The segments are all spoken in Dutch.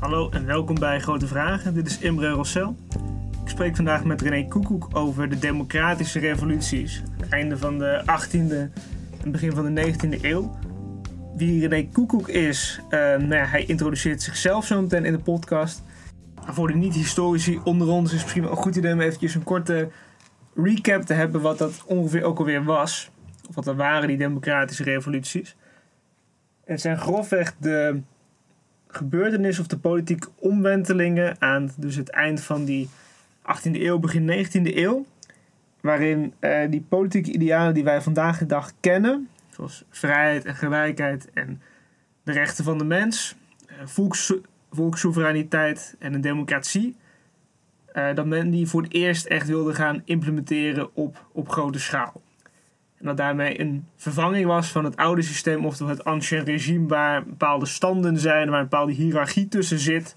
Hallo en welkom bij Grote Vragen. Dit is Imre Rossel. Ik spreek vandaag met René Koekoek over de democratische revoluties. Het einde van de 18e en begin van de 19e eeuw. Wie René Koekoek is, uh, nou ja, hij introduceert zichzelf zo meteen in de podcast. voor de niet-historici onder ons is misschien wel een goed idee om eventjes een korte recap te hebben wat dat ongeveer ook alweer was. Of wat er waren, die democratische revoluties. Het zijn grofweg de gebeurtenissen of de politieke omwentelingen aan dus het eind van die 18e eeuw, begin 19e eeuw. Waarin uh, die politieke idealen die wij vandaag de dag kennen, zoals vrijheid en gelijkheid en de rechten van de mens, uh, volks, volkssoevereiniteit en een democratie, uh, dat men die voor het eerst echt wilde gaan implementeren op, op grote schaal. En dat daarmee een vervanging was van het oude systeem, oftewel het ancien regime, waar bepaalde standen zijn, waar een bepaalde hiërarchie tussen zit.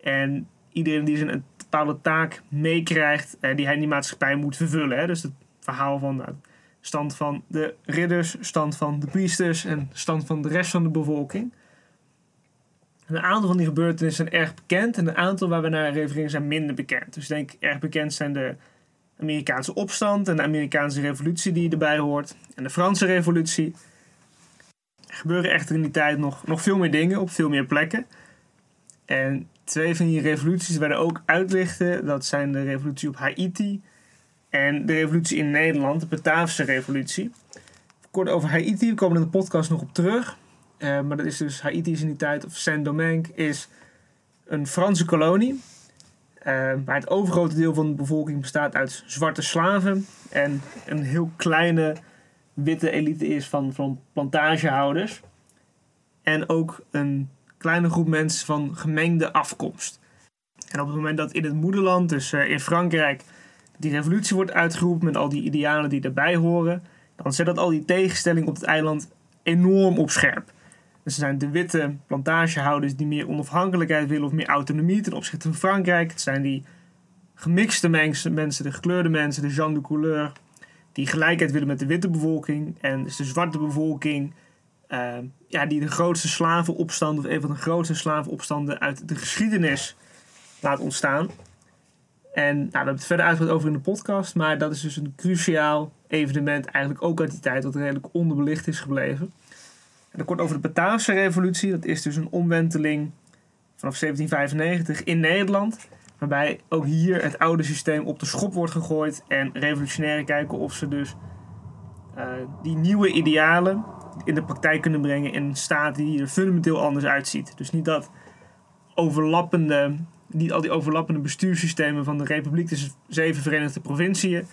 En iedereen die zijn een bepaalde taak meekrijgt, eh, die hij in die maatschappij moet vervullen. Hè. Dus het verhaal van de stand van de ridders, stand van de priesters en stand van de rest van de bevolking. een aantal van die gebeurtenissen zijn erg bekend en een aantal waar we naar refereren zijn minder bekend. Dus ik denk erg bekend zijn de Amerikaanse opstand en de Amerikaanse revolutie die erbij hoort. En de Franse revolutie. Er gebeuren echter in die tijd nog, nog veel meer dingen op veel meer plekken. En twee van die revoluties werden ook uitlichten. Dat zijn de revolutie op Haiti en de revolutie in Nederland, de Bataafse revolutie. Kort over Haiti, we komen in de podcast nog op terug. Uh, maar dat is dus Haiti is in die tijd, of Saint-Domingue, is een Franse kolonie. Uh, maar het overgrote deel van de bevolking bestaat uit zwarte slaven. En een heel kleine witte elite is van, van plantagehouders. En ook een kleine groep mensen van gemengde afkomst. En op het moment dat in het moederland, dus uh, in Frankrijk, die revolutie wordt uitgeroepen met al die idealen die erbij horen, dan zet dat al die tegenstelling op het eiland enorm op scherp. Er zijn de witte plantagehouders die meer onafhankelijkheid willen of meer autonomie ten opzichte van Frankrijk. Het zijn die gemixte mensen, de gekleurde mensen, de gens de couleur, die gelijkheid willen met de witte bevolking. En dus de zwarte bevolking, uh, ja, die de grootste slavenopstand of een van de grootste slavenopstanden uit de geschiedenis laat ontstaan. En nou, we hebben het verder uitgebreid over in de podcast, maar dat is dus een cruciaal evenement, eigenlijk ook uit die tijd, wat redelijk onderbelicht is gebleven. En kort over de Bataafse revolutie. Dat is dus een omwenteling vanaf 1795 in Nederland. Waarbij ook hier het oude systeem op de schop wordt gegooid. En revolutionairen kijken of ze dus uh, die nieuwe idealen in de praktijk kunnen brengen in een staat die er fundamenteel anders uitziet. Dus niet dat overlappende, niet al die overlappende bestuurssystemen van de Republiek, dus zeven Verenigde Provinciën,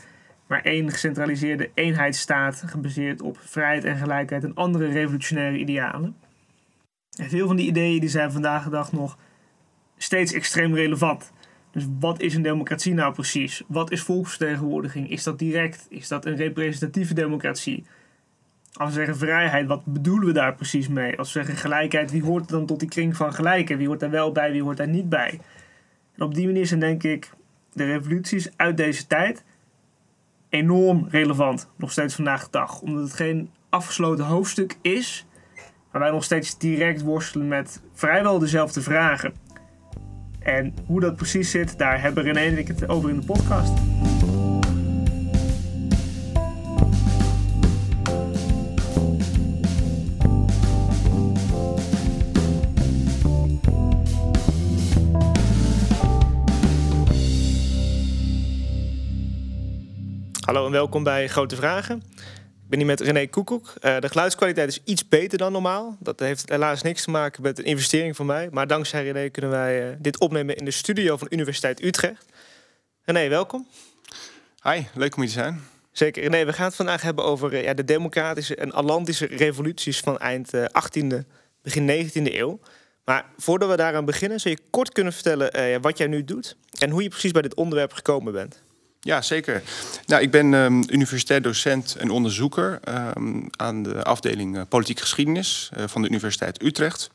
maar één gecentraliseerde eenheidsstaat gebaseerd op vrijheid en gelijkheid en andere revolutionaire idealen. En veel van die ideeën die zijn vandaag de dag nog steeds extreem relevant. Dus wat is een democratie nou precies? Wat is volksvertegenwoordiging? Is dat direct? Is dat een representatieve democratie? Als we zeggen vrijheid, wat bedoelen we daar precies mee? Als we zeggen gelijkheid, wie hoort dan tot die kring van gelijken? Wie hoort daar wel bij, wie hoort daar niet bij? En op die manier zijn denk ik de revoluties uit deze tijd enorm relevant, nog steeds vandaag de dag. Omdat het geen afgesloten hoofdstuk is, maar wij nog steeds direct worstelen met vrijwel dezelfde vragen. En hoe dat precies zit, daar hebben René en ik het over in de podcast. Hallo en welkom bij Grote Vragen. Ik ben hier met René Koekoek. Uh, de geluidskwaliteit is iets beter dan normaal. Dat heeft helaas niks te maken met een investering van mij. Maar dankzij René kunnen wij uh, dit opnemen in de studio van Universiteit Utrecht. René, welkom. Hi, leuk om hier te zijn. Zeker. René, we gaan het vandaag hebben over uh, ja, de democratische en atlantische revoluties van eind 18e, begin 19e eeuw. Maar voordat we daaraan beginnen, zou je kort kunnen vertellen wat jij nu doet en hoe je precies bij dit onderwerp gekomen bent? Ja, zeker. Nou, ik ben um, universitair docent en onderzoeker um, aan de afdeling uh, politiek geschiedenis uh, van de Universiteit Utrecht.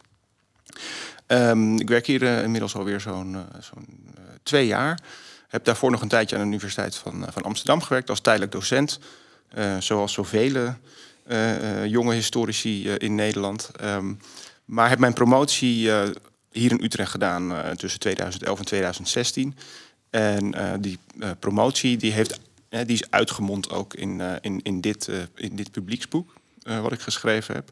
Um, ik werk hier uh, inmiddels alweer zo'n zo'n twee jaar. Heb daarvoor nog een tijdje aan de Universiteit van, van Amsterdam gewerkt als tijdelijk docent. zoals zoveel jonge historici in Nederland. maar heb mijn promotie hier in Utrecht gedaan tussen 2011 en 2016. En die promotie die heeft, die is uitgemond ook in, in, in, dit, in dit publieksboek. wat ik geschreven heb.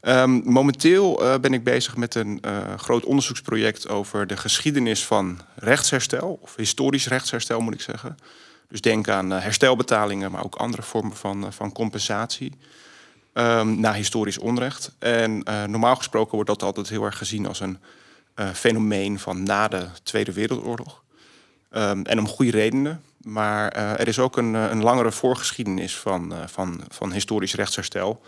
Um, momenteel ben ik bezig met een groot onderzoeksproject over de geschiedenis van rechtsherstel, of historisch rechtsherstel moet ik zeggen. Dus denk aan herstelbetalingen, maar ook andere vormen van, van compensatie um, na historisch onrecht. En normaal gesproken wordt dat altijd heel erg gezien als een fenomeen van na de Tweede Wereldoorlog. Um, en om goede redenen. Maar uh, er is ook een, een langere voorgeschiedenis van, van, van historisch rechtsherstel.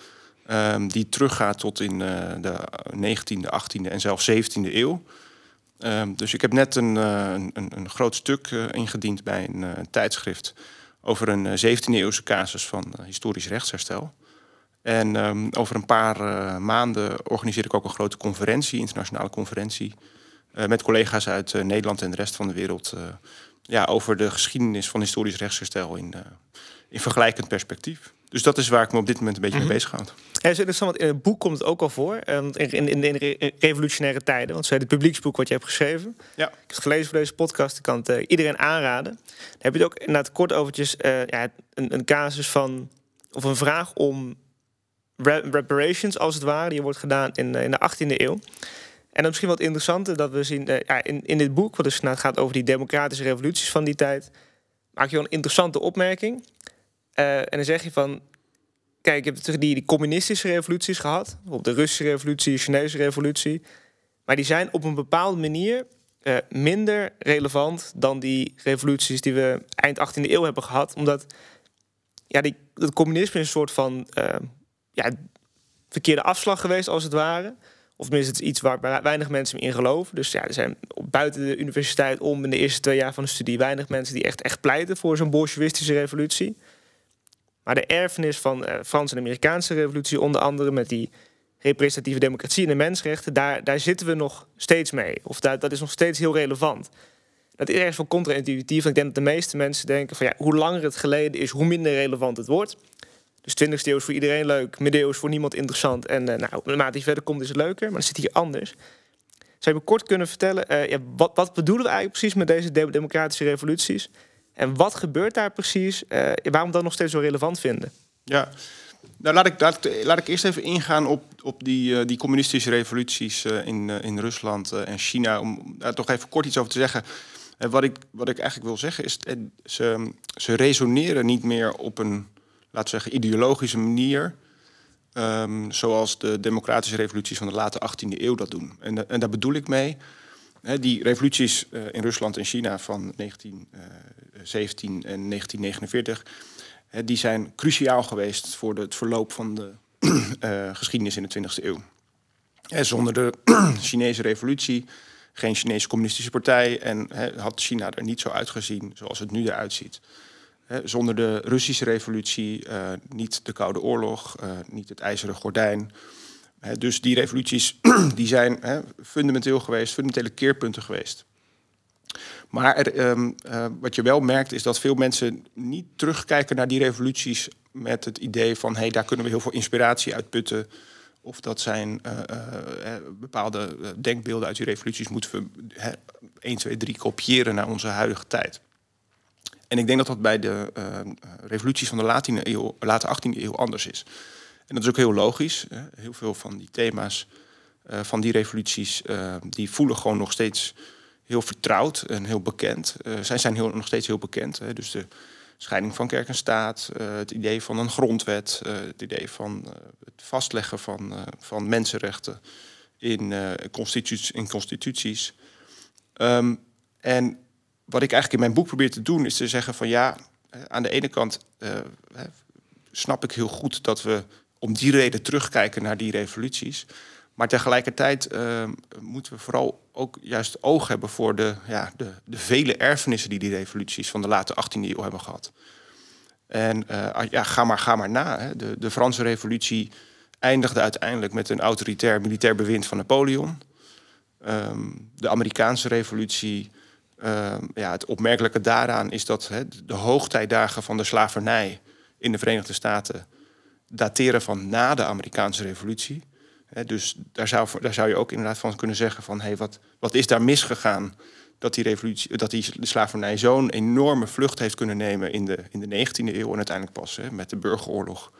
Um, die teruggaat tot in de 19e, 18e en zelfs 17e eeuw. dus ik heb net een, een, een groot stuk ingediend bij een tijdschrift over een 17e-eeuwse casus van historisch rechtsherstel. En over een paar maanden organiseer ik ook een grote conferentie, internationale conferentie, met collega's uit uh, Nederland en de rest van de wereld. ja, over de geschiedenis van historisch rechtsherstel in, in vergelijkend perspectief. Dus dat is waar ik me op dit moment een beetje mm -hmm. mee bezig houd. Ja, is interessant, want in het boek komt het ook al voor. In, in, in de revolutionaire tijden. Want het publieksboek wat je hebt geschreven. Ja. Ik heb het gelezen voor deze podcast. Ik kan het iedereen aanraden. Dan heb je het ook inderdaad kort overtjes. ja, een, een casus van. Of een vraag om reparations, als het ware. Die wordt gedaan in, eh, in de 18e eeuw. En dan misschien wat interessanter dat we zien uh, ja, in, in dit boek, wat dus gaat over die democratische revoluties van die tijd, maak je wel een interessante opmerking. Uh, en dan zeg je van, kijk, je hebt die, die communistische revoluties gehad, op de Russische revolutie, de Chinese revolutie, maar die zijn op een bepaalde manier uh, minder relevant dan die revoluties die we eind 18e eeuw hebben gehad, omdat ja, die, het communisme is een soort van ja, verkeerde afslag geweest, als het ware. Of tenminste, het is iets waar weinig mensen in geloven. Dus ja, er zijn buiten de universiteit om in de eerste twee jaar van de studie weinig mensen die echt, echt pleiten voor zo'n bolsjewistische revolutie. Maar de erfenis van uh, Franse en Amerikaanse revolutie, onder andere met die representatieve democratie en de mensenrechten, daar, daar zitten we nog steeds mee. Of daar, dat is nog steeds heel relevant. Dat is ergens wel contra-intuïtief. Ik denk dat de meeste mensen denken van ja, hoe langer het geleden is, hoe minder relevant het wordt. Dus 20e eeuw is voor iedereen leuk, middeleeuws voor niemand interessant. En uh, nou, naarmate verder komt is het leuker, maar dan zit hier anders. Zou je me kort kunnen vertellen, ja, wat, wat bedoelen we eigenlijk precies met deze de democratische revoluties? En wat gebeurt daar precies? Uh, waarom dat nog steeds zo relevant vinden? Ja, nou, laat, ik, laat, laat ik eerst even ingaan op, op die, die communistische revoluties in, in Rusland en China. Om daar toch even kort iets over te zeggen. wat, ik, wat ik eigenlijk wil zeggen is, ze, ze resoneren niet meer op een laten we zeggen, ideologische manier. Um, zoals de democratische revoluties van de late 18e eeuw dat doen. En, en daar bedoel ik mee. Die revoluties uh, in Rusland en China van 1917 uh, en 1949, hè, die zijn cruciaal geweest voor het verloop van de geschiedenis in de 20e eeuw. En zonder de Chinese revolutie, geen Chinese communistische partij, en had China er niet zo uitgezien zoals het nu eruit ziet zonder de Russische revolutie, uh, niet de Koude Oorlog, uh, niet het IJzeren Gordijn. dus die revoluties die zijn fundamenteel geweest, fundamentele keerpunten geweest. Maar er, um, uh, wat je wel merkt is dat veel mensen niet terugkijken naar die revoluties met het idee van hey, daar kunnen we heel veel inspiratie uit putten. Of dat zijn bepaalde denkbeelden uit die revoluties moeten we 1, 2, 3 kopiëren naar onze huidige tijd. En ik denk dat dat bij de uh, revoluties van de late, eeuw, late 18e eeuw anders is. En dat is ook heel logisch. Heel veel van die thema's uh, van die revoluties, uh, die voelen gewoon nog steeds heel vertrouwd en heel bekend. zij zijn heel, nog steeds heel bekend. Hè. Dus de scheiding van kerk en staat, het idee van een grondwet, het idee van het vastleggen van, van mensenrechten in, constituties. In constituties. Um, en wat ik eigenlijk in mijn boek probeer te doen, is te zeggen van ja, eh, aan de ene kant uh, snap ik heel goed dat we om die reden terugkijken naar die revoluties. Maar tegelijkertijd uh, moeten we vooral ook juist oog hebben voor de, ja, de, de vele erfenissen die die revoluties van de late 18e eeuw hebben gehad. En uh, ja, ga maar, ga maar na. Hè. De, de Franse revolutie eindigde uiteindelijk met een autoritair militair bewind van Napoleon. Um, de Amerikaanse revolutie uh, ja, het opmerkelijke daaraan is dat hè, de hoogtijdagen van de slavernij in de Verenigde Staten dateren van na de Amerikaanse revolutie. dus daar zou, daar zou je ook inderdaad van kunnen zeggen van... Hey, wat, wat is daar misgegaan dat die, revolutie, dat die slavernij zo'n enorme vlucht heeft kunnen nemen... in de, in de 19e eeuw en uiteindelijk pas hè, met de burgeroorlog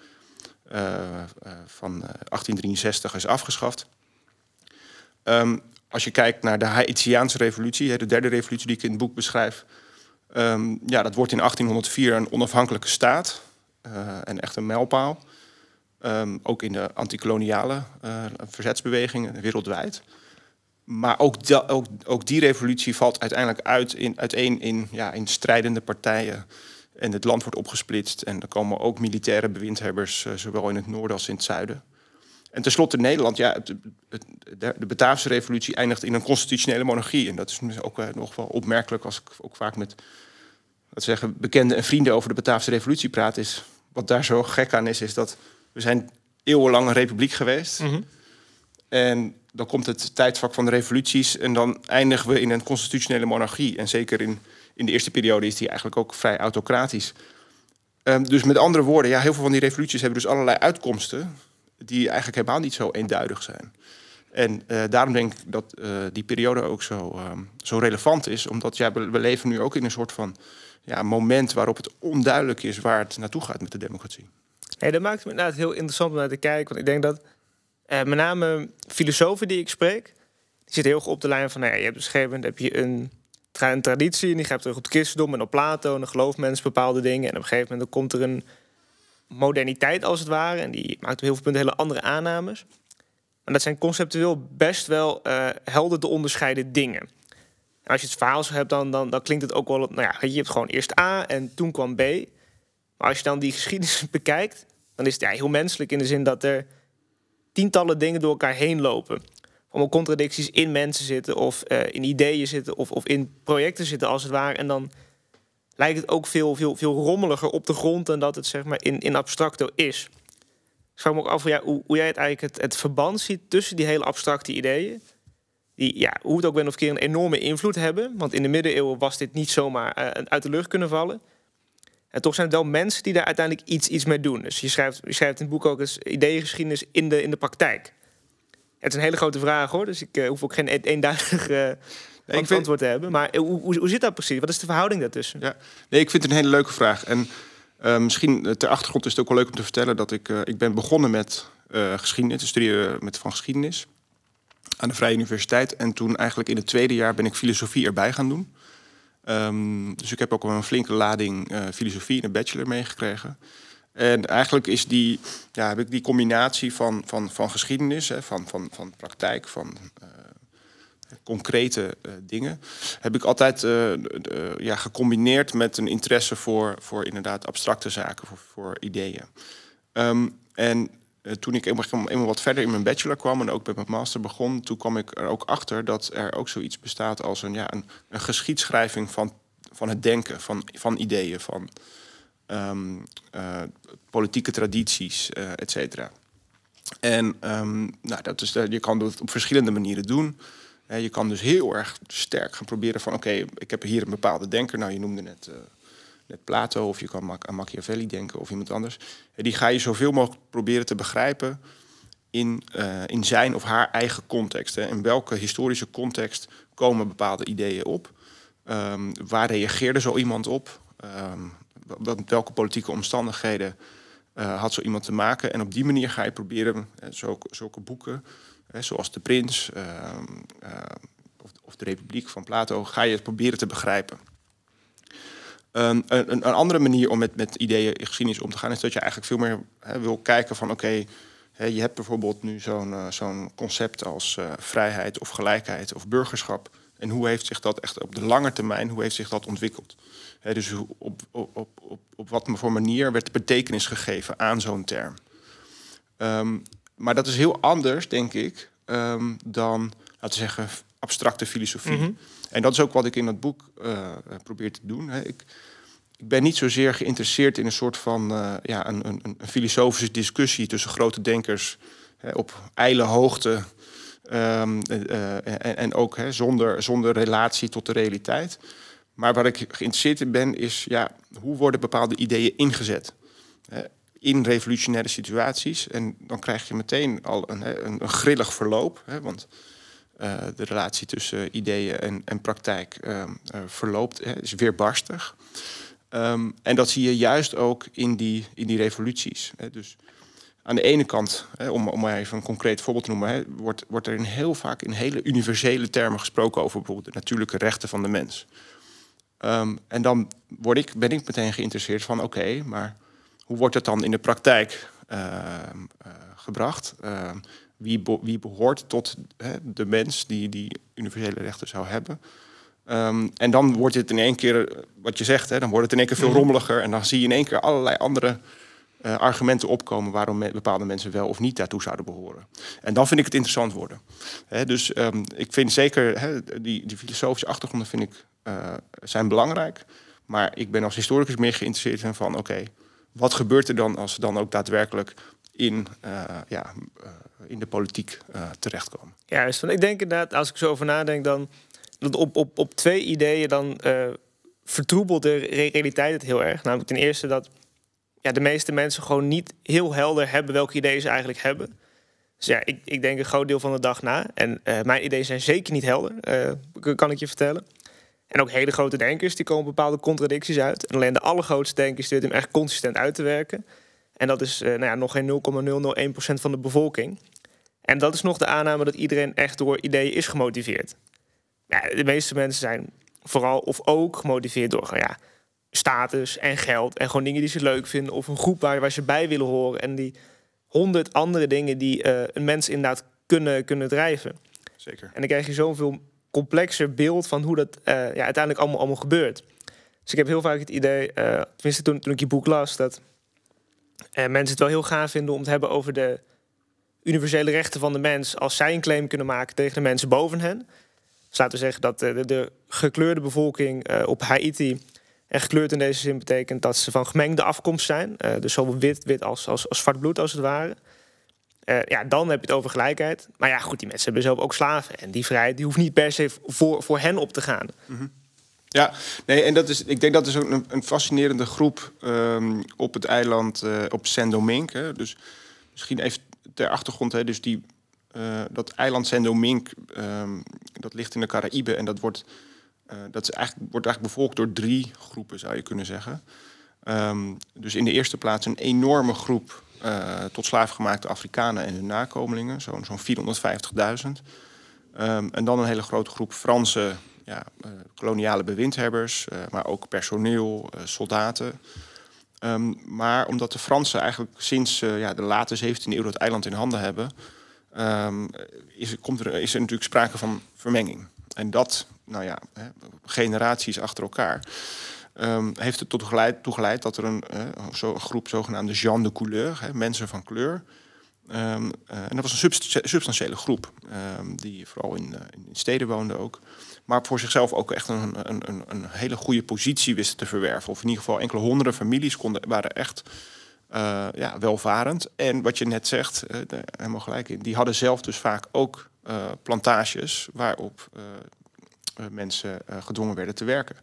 uh, uh, van 1863 is afgeschaft. Um, als je kijkt naar de Haitiaanse revolutie, de derde revolutie die ik in het boek beschrijf... Um, ja, dat wordt in 1804 een onafhankelijke staat uh, en echt een mijlpaal... Um, ook in de antikoloniale uh, verzetsbewegingen wereldwijd. Maar ook, ook, ook, die revolutie valt uiteindelijk uit in, uiteen in, ja, in strijdende partijen. En het land wordt opgesplitst. En er komen ook militaire bewindhebbers, uh, zowel in het noorden als in het zuiden. En tenslotte Nederland, ja, het, het, de, de Bataafse revolutie eindigt in een constitutionele monarchie. En dat is ook uh, nog wel opmerkelijk als ik ook vaak met wat zeggen, bekenden en vrienden over de Bataafse revolutie praat. Is, wat daar zo gek aan is, is dat we zijn eeuwenlang een republiek geweest. Mm -hmm. En dan komt het tijdvak van de revoluties en dan eindigen we in een constitutionele monarchie. En zeker in, in de eerste periode is die eigenlijk ook vrij autocratisch. Um, dus met andere woorden, ja, heel veel van die revoluties hebben dus allerlei uitkomsten die eigenlijk helemaal niet zo eenduidig zijn. En uh, daarom denk ik dat uh, die periode ook zo, um, zo relevant is, omdat ja, we, leven nu ook in een soort van ja, moment waarop het onduidelijk is waar het naartoe gaat met de democratie. Nee, dat maakt het inderdaad heel interessant om naar te kijken. Want ik denk dat eh, met name filosofen die ik spreek, die zitten heel erg op de lijn van, nou ja, je hebt op een gegeven moment heb je een, een traditie en die gaat terug op het christendom en op Plato en dan mensen bepaalde dingen en op een gegeven moment dan komt er een moderniteit als het ware en die maakt op heel veel punten hele andere aannames. Maar dat zijn conceptueel best wel uh, helder te onderscheiden dingen. En als je het verhaal zo hebt, dan, dan, dan klinkt het ook wel... Nou ja, je hebt gewoon eerst A en toen kwam B. Maar als je dan die geschiedenis bekijkt, dan is het ja, heel menselijk in de zin dat er tientallen dingen door elkaar heen lopen. Allemaal contradicties in mensen zitten, of uh, in ideeën zitten, of, of in projecten zitten als het ware. En dan lijkt het ook veel, veel, veel rommeliger op de grond dan dat het zeg maar in, in abstracto is. Ik vraag me ook af ja, hoe, jij het eigenlijk het, het verband ziet tussen die hele abstracte ideeën. Die, ja, hoe het ook ben of keer een enorme invloed hebben. Want in de middeleeuwen was dit niet zomaar uh, uit de lucht kunnen vallen. En toch zijn het wel mensen die daar uiteindelijk iets, iets mee doen. Dus je schrijft, je schrijft in het boek ook eens ideeëngeschiedenis in de, in de praktijk. Het is een hele grote vraag hoor, dus ik uh, hoef ook geen e-, nee, vind... antwoord te hebben. Maar hoe, hoe, hoe, zit dat precies? Wat is de verhouding daartussen? Ja, nee, ik vind het een hele leuke vraag. En uh, misschien ter achtergrond is het ook wel leuk om te vertellen dat ik, ik ben begonnen met geschiedenis, te studeren met van geschiedenis aan de Vrije Universiteit. En toen eigenlijk in het tweede jaar ben ik filosofie erbij gaan doen. Um, dus ik heb ook een flinke lading filosofie in de bachelor meegekregen. En eigenlijk is die, ja, heb ik die combinatie van, van, van geschiedenis, hè, van, van, van praktijk, van uh, concrete uh, dingen, heb ik altijd ja, gecombineerd met een interesse voor, voor inderdaad abstracte zaken, voor, voor ideeën. Um, en toen ik eenmaal wat verder in mijn bachelor kwam en ook met mijn master begon, toen kwam ik er ook achter dat er ook zoiets bestaat als een, ja, een, geschiedschrijving van, van het denken, van, van ideeën, van uh, politieke tradities, uh, et cetera. En um, nou, dat is, je kan dat op verschillende manieren doen. Je kan dus heel erg sterk gaan proberen van... oké, ik heb hier een bepaalde denker. Nou, je noemde net net Plato of je kan aan Machiavelli denken of iemand anders. Die ga je zoveel mogelijk proberen te begrijpen in, uh, in zijn of haar eigen context. Hè. In welke historische context komen bepaalde ideeën op? Um, waar reageerde zo iemand op? Um, welke politieke omstandigheden had zo iemand te maken? En op die manier ga je proberen zulke boeken, zoals De Prins uh, of, of De Republiek van Plato, ga je het proberen te begrijpen. Um, een, een, andere manier om met, met ideeën in geschiedenis om te gaan is dat je eigenlijk veel meer hè, wil kijken van oké, je hebt bijvoorbeeld nu zo'n zo'n concept als uh, vrijheid of gelijkheid of burgerschap. En hoe heeft zich dat echt op de lange termijn, hoe heeft zich dat ontwikkeld? Dus op, op, op, op, wat voor manier werd betekenis gegeven aan zo'n term? Um, maar dat is heel anders, denk ik, um, dan, laten we zeggen, abstracte filosofie. Mm -hmm. En dat is ook wat ik in dat boek uh, probeer te doen. Hè. Ik, ik ben niet zozeer geïnteresseerd in een soort van uh, ja, een, een, een, filosofische discussie tussen grote denkers hè, op ijle hoogte. Um, uh, en, en, ook hè, zonder, zonder relatie tot de realiteit. Maar waar ik geïnteresseerd in ben, is ja, hoe worden bepaalde ideeën ingezet? In revolutionaire situaties. En dan krijg je meteen al een, een, grillig verloop. Hè, want uh, de relatie tussen ideeën en, en praktijk uh, uh, verloopt, hè, is weerbarstig. Um, en dat zie je juist ook in die, in die revoluties. Hè. Dus aan de ene kant, hè, om, om maar even een concreet voorbeeld te noemen, hè, wordt, wordt er in heel vaak in hele universele termen gesproken over bijvoorbeeld de natuurlijke rechten van de mens. Um, en dan word ik, ben ik meteen geïnteresseerd van oké, maar hoe wordt het dan in de praktijk uh, uh, gebracht? Uh, wie, be wie, behoort tot de mens die die universele rechten zou hebben? Um, en dan wordt het in één keer, wat je zegt, hè, dan wordt het in één keer veel mhm. rommeliger. En dan zie je in één keer allerlei andere uh, argumenten opkomen waarom bepaalde mensen wel of niet daartoe zouden behoren. En dan vind ik het interessant worden. He, dus um, ik vind zeker he, die, die filosofische achtergronden vind ik, uh, zijn belangrijk. Maar ik ben als historicus meer geïnteresseerd in van oké, okay, wat gebeurt er dan als ze dan ook daadwerkelijk in, uh, ja, in de politiek terechtkomen? Ja, dus ik denk inderdaad, als ik zo over nadenk, dan dat op, op, op twee ideeën dan vertroebelt de realiteit het heel erg. Namelijk ten eerste dat ja, de meeste mensen gewoon niet heel helder hebben welke ideeën ze eigenlijk hebben. Dus ja, ik, ik denk een groot deel van de dag na. En mijn ideeën zijn zeker niet helder, kan ik je vertellen. En ook hele grote denkers, die komen bepaalde contradicties uit. En alleen de allergrootste denkers weten hem echt consistent uit te werken. En dat is uh, nou ja, nog geen 0,001% van de bevolking. En dat is nog de aanname dat iedereen echt door ideeën is gemotiveerd. Ja, de meeste mensen zijn vooral of ook gemotiveerd door ja, status en geld en gewoon dingen die ze leuk vinden of een groep waar, waar ze bij willen horen en die honderd andere dingen die uh, een mens inderdaad kunnen, kunnen drijven. Zeker. En dan krijg je zoveel complexer beeld van hoe dat uh, ja, uiteindelijk allemaal, allemaal gebeurt. Dus ik heb heel vaak het idee, uh, tenminste toen, toen ik je boek las, dat mensen het wel heel gaaf vinden om te hebben over de universele rechten van de mens als zij een claim kunnen maken tegen de mensen boven hen. Dus laten we zeggen dat de, de gekleurde bevolking op Haiti en gekleurd in deze zin betekent dat ze van gemengde afkomst zijn. Dus zowel wit, wit als, als, als zwart bloed als het ware. Uh, ja, dan heb je het over gelijkheid. Maar ja, goed, die mensen hebben zelf ook slaven. En die vrijheid die hoeft niet per se voor, voor hen op te gaan. -hmm. Ja, nee, en dat is, ik denk dat is ook een, een fascinerende groep um, op het eiland uh, op Saint-Domingue. Dus misschien even ter achtergrond, hè, dus die, dat eiland Saint-Domingue, um, dat ligt in de Caraïbe en dat wordt dat is eigenlijk, wordt eigenlijk bevolkt door drie groepen, zou je kunnen zeggen. Um, dus in de eerste plaats een enorme groep uh, tot slaafgemaakte Afrikanen en hun nakomelingen, zo'n zo'n 450.000. Um, en dan een hele grote groep Franse ja, uh, koloniale bewindhebbers, maar ook personeel, soldaten. Um, maar omdat de Fransen eigenlijk sinds ja, de late 17e eeuw dat eiland in handen hebben, is, komt er, is er natuurlijk sprake van vermenging. En dat nou ja, generaties achter elkaar. Um, heeft het tot geleid, dat er een, uh, zo, een groep zogenaamde Jean de Couleur, hè, mensen van kleur. Um, uh, en dat was een substantiële groep, um, die vooral in, uh, in, steden woonde ook. Maar voor zichzelf ook echt een, een, een, hele goede positie wisten te verwerven. Of in ieder geval enkele honderden families konden, waren echt ja, welvarend. En wat je net zegt, helemaal gelijk in, die hadden zelf dus vaak ook plantages waarop eh, mensen eh, gedwongen werden te werken.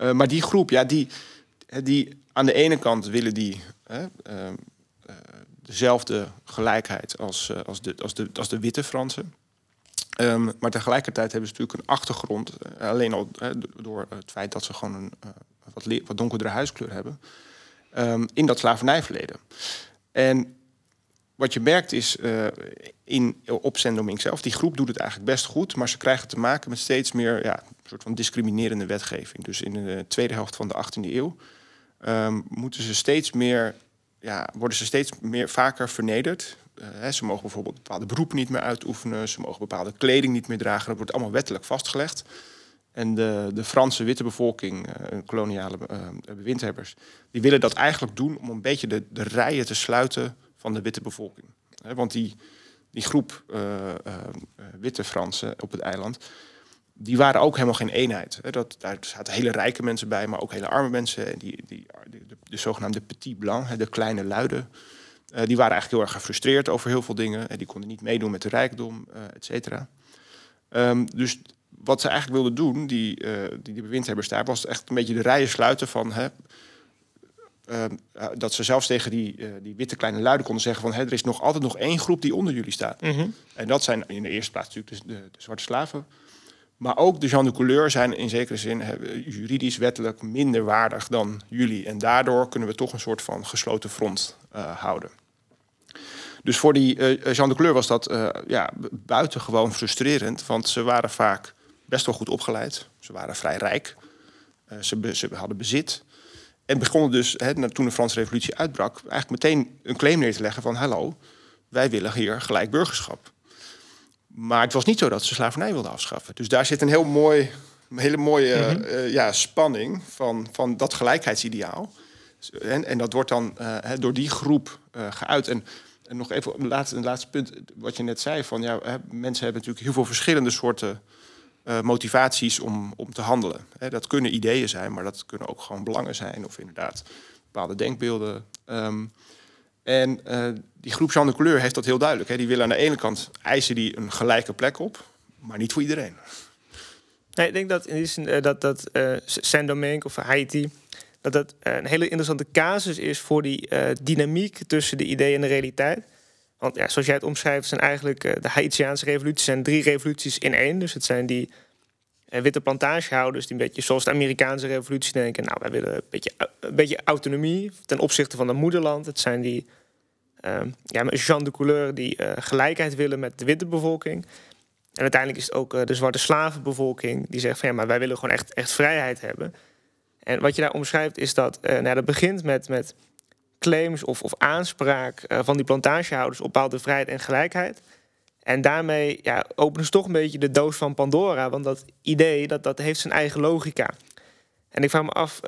Eh, maar die groep, ja, die, die aan de ene kant willen die dezelfde gelijkheid als, als, de, als, de, als de witte Fransen. Um, maar tegelijkertijd hebben ze natuurlijk een achtergrond, alleen al door het feit dat ze gewoon een wat, wat donkerdere huiskleur hebben, um, in dat slavernijverleden. En wat je merkt is uh, in, op Sendoming zelf, die groep doet het eigenlijk best goed, maar ze krijgen te maken met steeds meer ja, een soort van discriminerende wetgeving. Dus in de tweede helft van de 18e eeuw um, moeten ze steeds meer, ja, worden ze steeds meer vaker vernederd. Uh, ze mogen bijvoorbeeld bepaalde beroepen niet meer uitoefenen, ze mogen bepaalde kleding niet meer dragen. Dat wordt allemaal wettelijk vastgelegd. En de, de Franse witte bevolking, uh, koloniale uh, bewindhebbers, die willen dat eigenlijk doen om een beetje de, de rijen te sluiten van de witte bevolking. want die, die groep uh, uh, witte Fransen op het eiland, die waren ook helemaal geen eenheid. Dat, daar zaten hele rijke mensen bij, maar ook hele arme mensen. En die, die, de, de, zogenaamde petit blanc, de kleine luiden, uh, die waren eigenlijk heel erg gefrustreerd over heel veel dingen. En die konden niet meedoen met de rijkdom, et cetera. Um, dus wat ze eigenlijk wilden doen, die, die, die bewindhebbers daar, was echt een beetje de rijen sluiten van... Hè, dat ze zelfs tegen die, die witte kleine luiden konden zeggen van... Hè, er is nog altijd nog één groep die onder jullie staat. Mhm. En dat zijn in de eerste plaats natuurlijk de, de, de zwarte slaven... Maar ook de gens de couleur zijn in zekere zin juridisch wettelijk minder waardig dan jullie. En daardoor kunnen we toch een soort van gesloten front uh, houden. Dus voor die uh, Jean de Couleur was dat uh, ja, buitengewoon frustrerend. Want ze waren vaak best wel goed opgeleid. Ze waren vrij rijk. ze, ze hadden bezit. En begonnen dus, hè, toen de Franse revolutie uitbrak... eigenlijk meteen een claim neer te leggen van... hallo, wij willen hier gelijk burgerschap. Maar het was niet zo dat ze slavernij wilden afschaffen. Dus daar zit een heel mooi, hele mooie mm -hmm. ja, spanning van, van dat gelijkheidsideaal. En, en dat wordt dan uh, door die groep uh, geuit. En, en, nog even een laatste, een laatste punt, wat je net zei: van ja, mensen hebben natuurlijk heel veel verschillende soorten uh, motivaties om, om te handelen. Hè, dat kunnen ideeën zijn, maar dat kunnen ook gewoon belangen zijn, of inderdaad bepaalde denkbeelden. Um, en uh, die groep Jean de Couleur heeft dat heel duidelijk. Hè. Die willen aan de ene kant eisen die een gelijke plek op, maar niet voor iedereen. Nee, ik denk dat in uh, dat, dat Saint-Domingue of Haiti... dat dat een hele interessante casus is voor die dynamiek tussen de idee en de realiteit. Want ja, zoals jij het omschrijft, zijn eigenlijk de Haitiaanse revoluties zijn drie revoluties in één. Dus het zijn die witte plantagehouders die een beetje zoals de Amerikaanse revolutie denken... nou, wij willen een beetje, een beetje autonomie ten opzichte van het moederland. Het zijn die uh, ja, Jean de Couleur die uh, gelijkheid willen met de witte bevolking. En uiteindelijk is het ook de zwarte slavenbevolking die zegt van ja, maar wij willen gewoon echt, echt vrijheid hebben. En wat je daar omschrijft is dat nou, dat begint met, met claims of, of aanspraak van die plantagehouders op bepaalde vrijheid en gelijkheid. En daarmee ja, openen ze toch een beetje de doos van Pandora. Want dat idee dat, dat heeft zijn eigen logica. En ik vraag me af,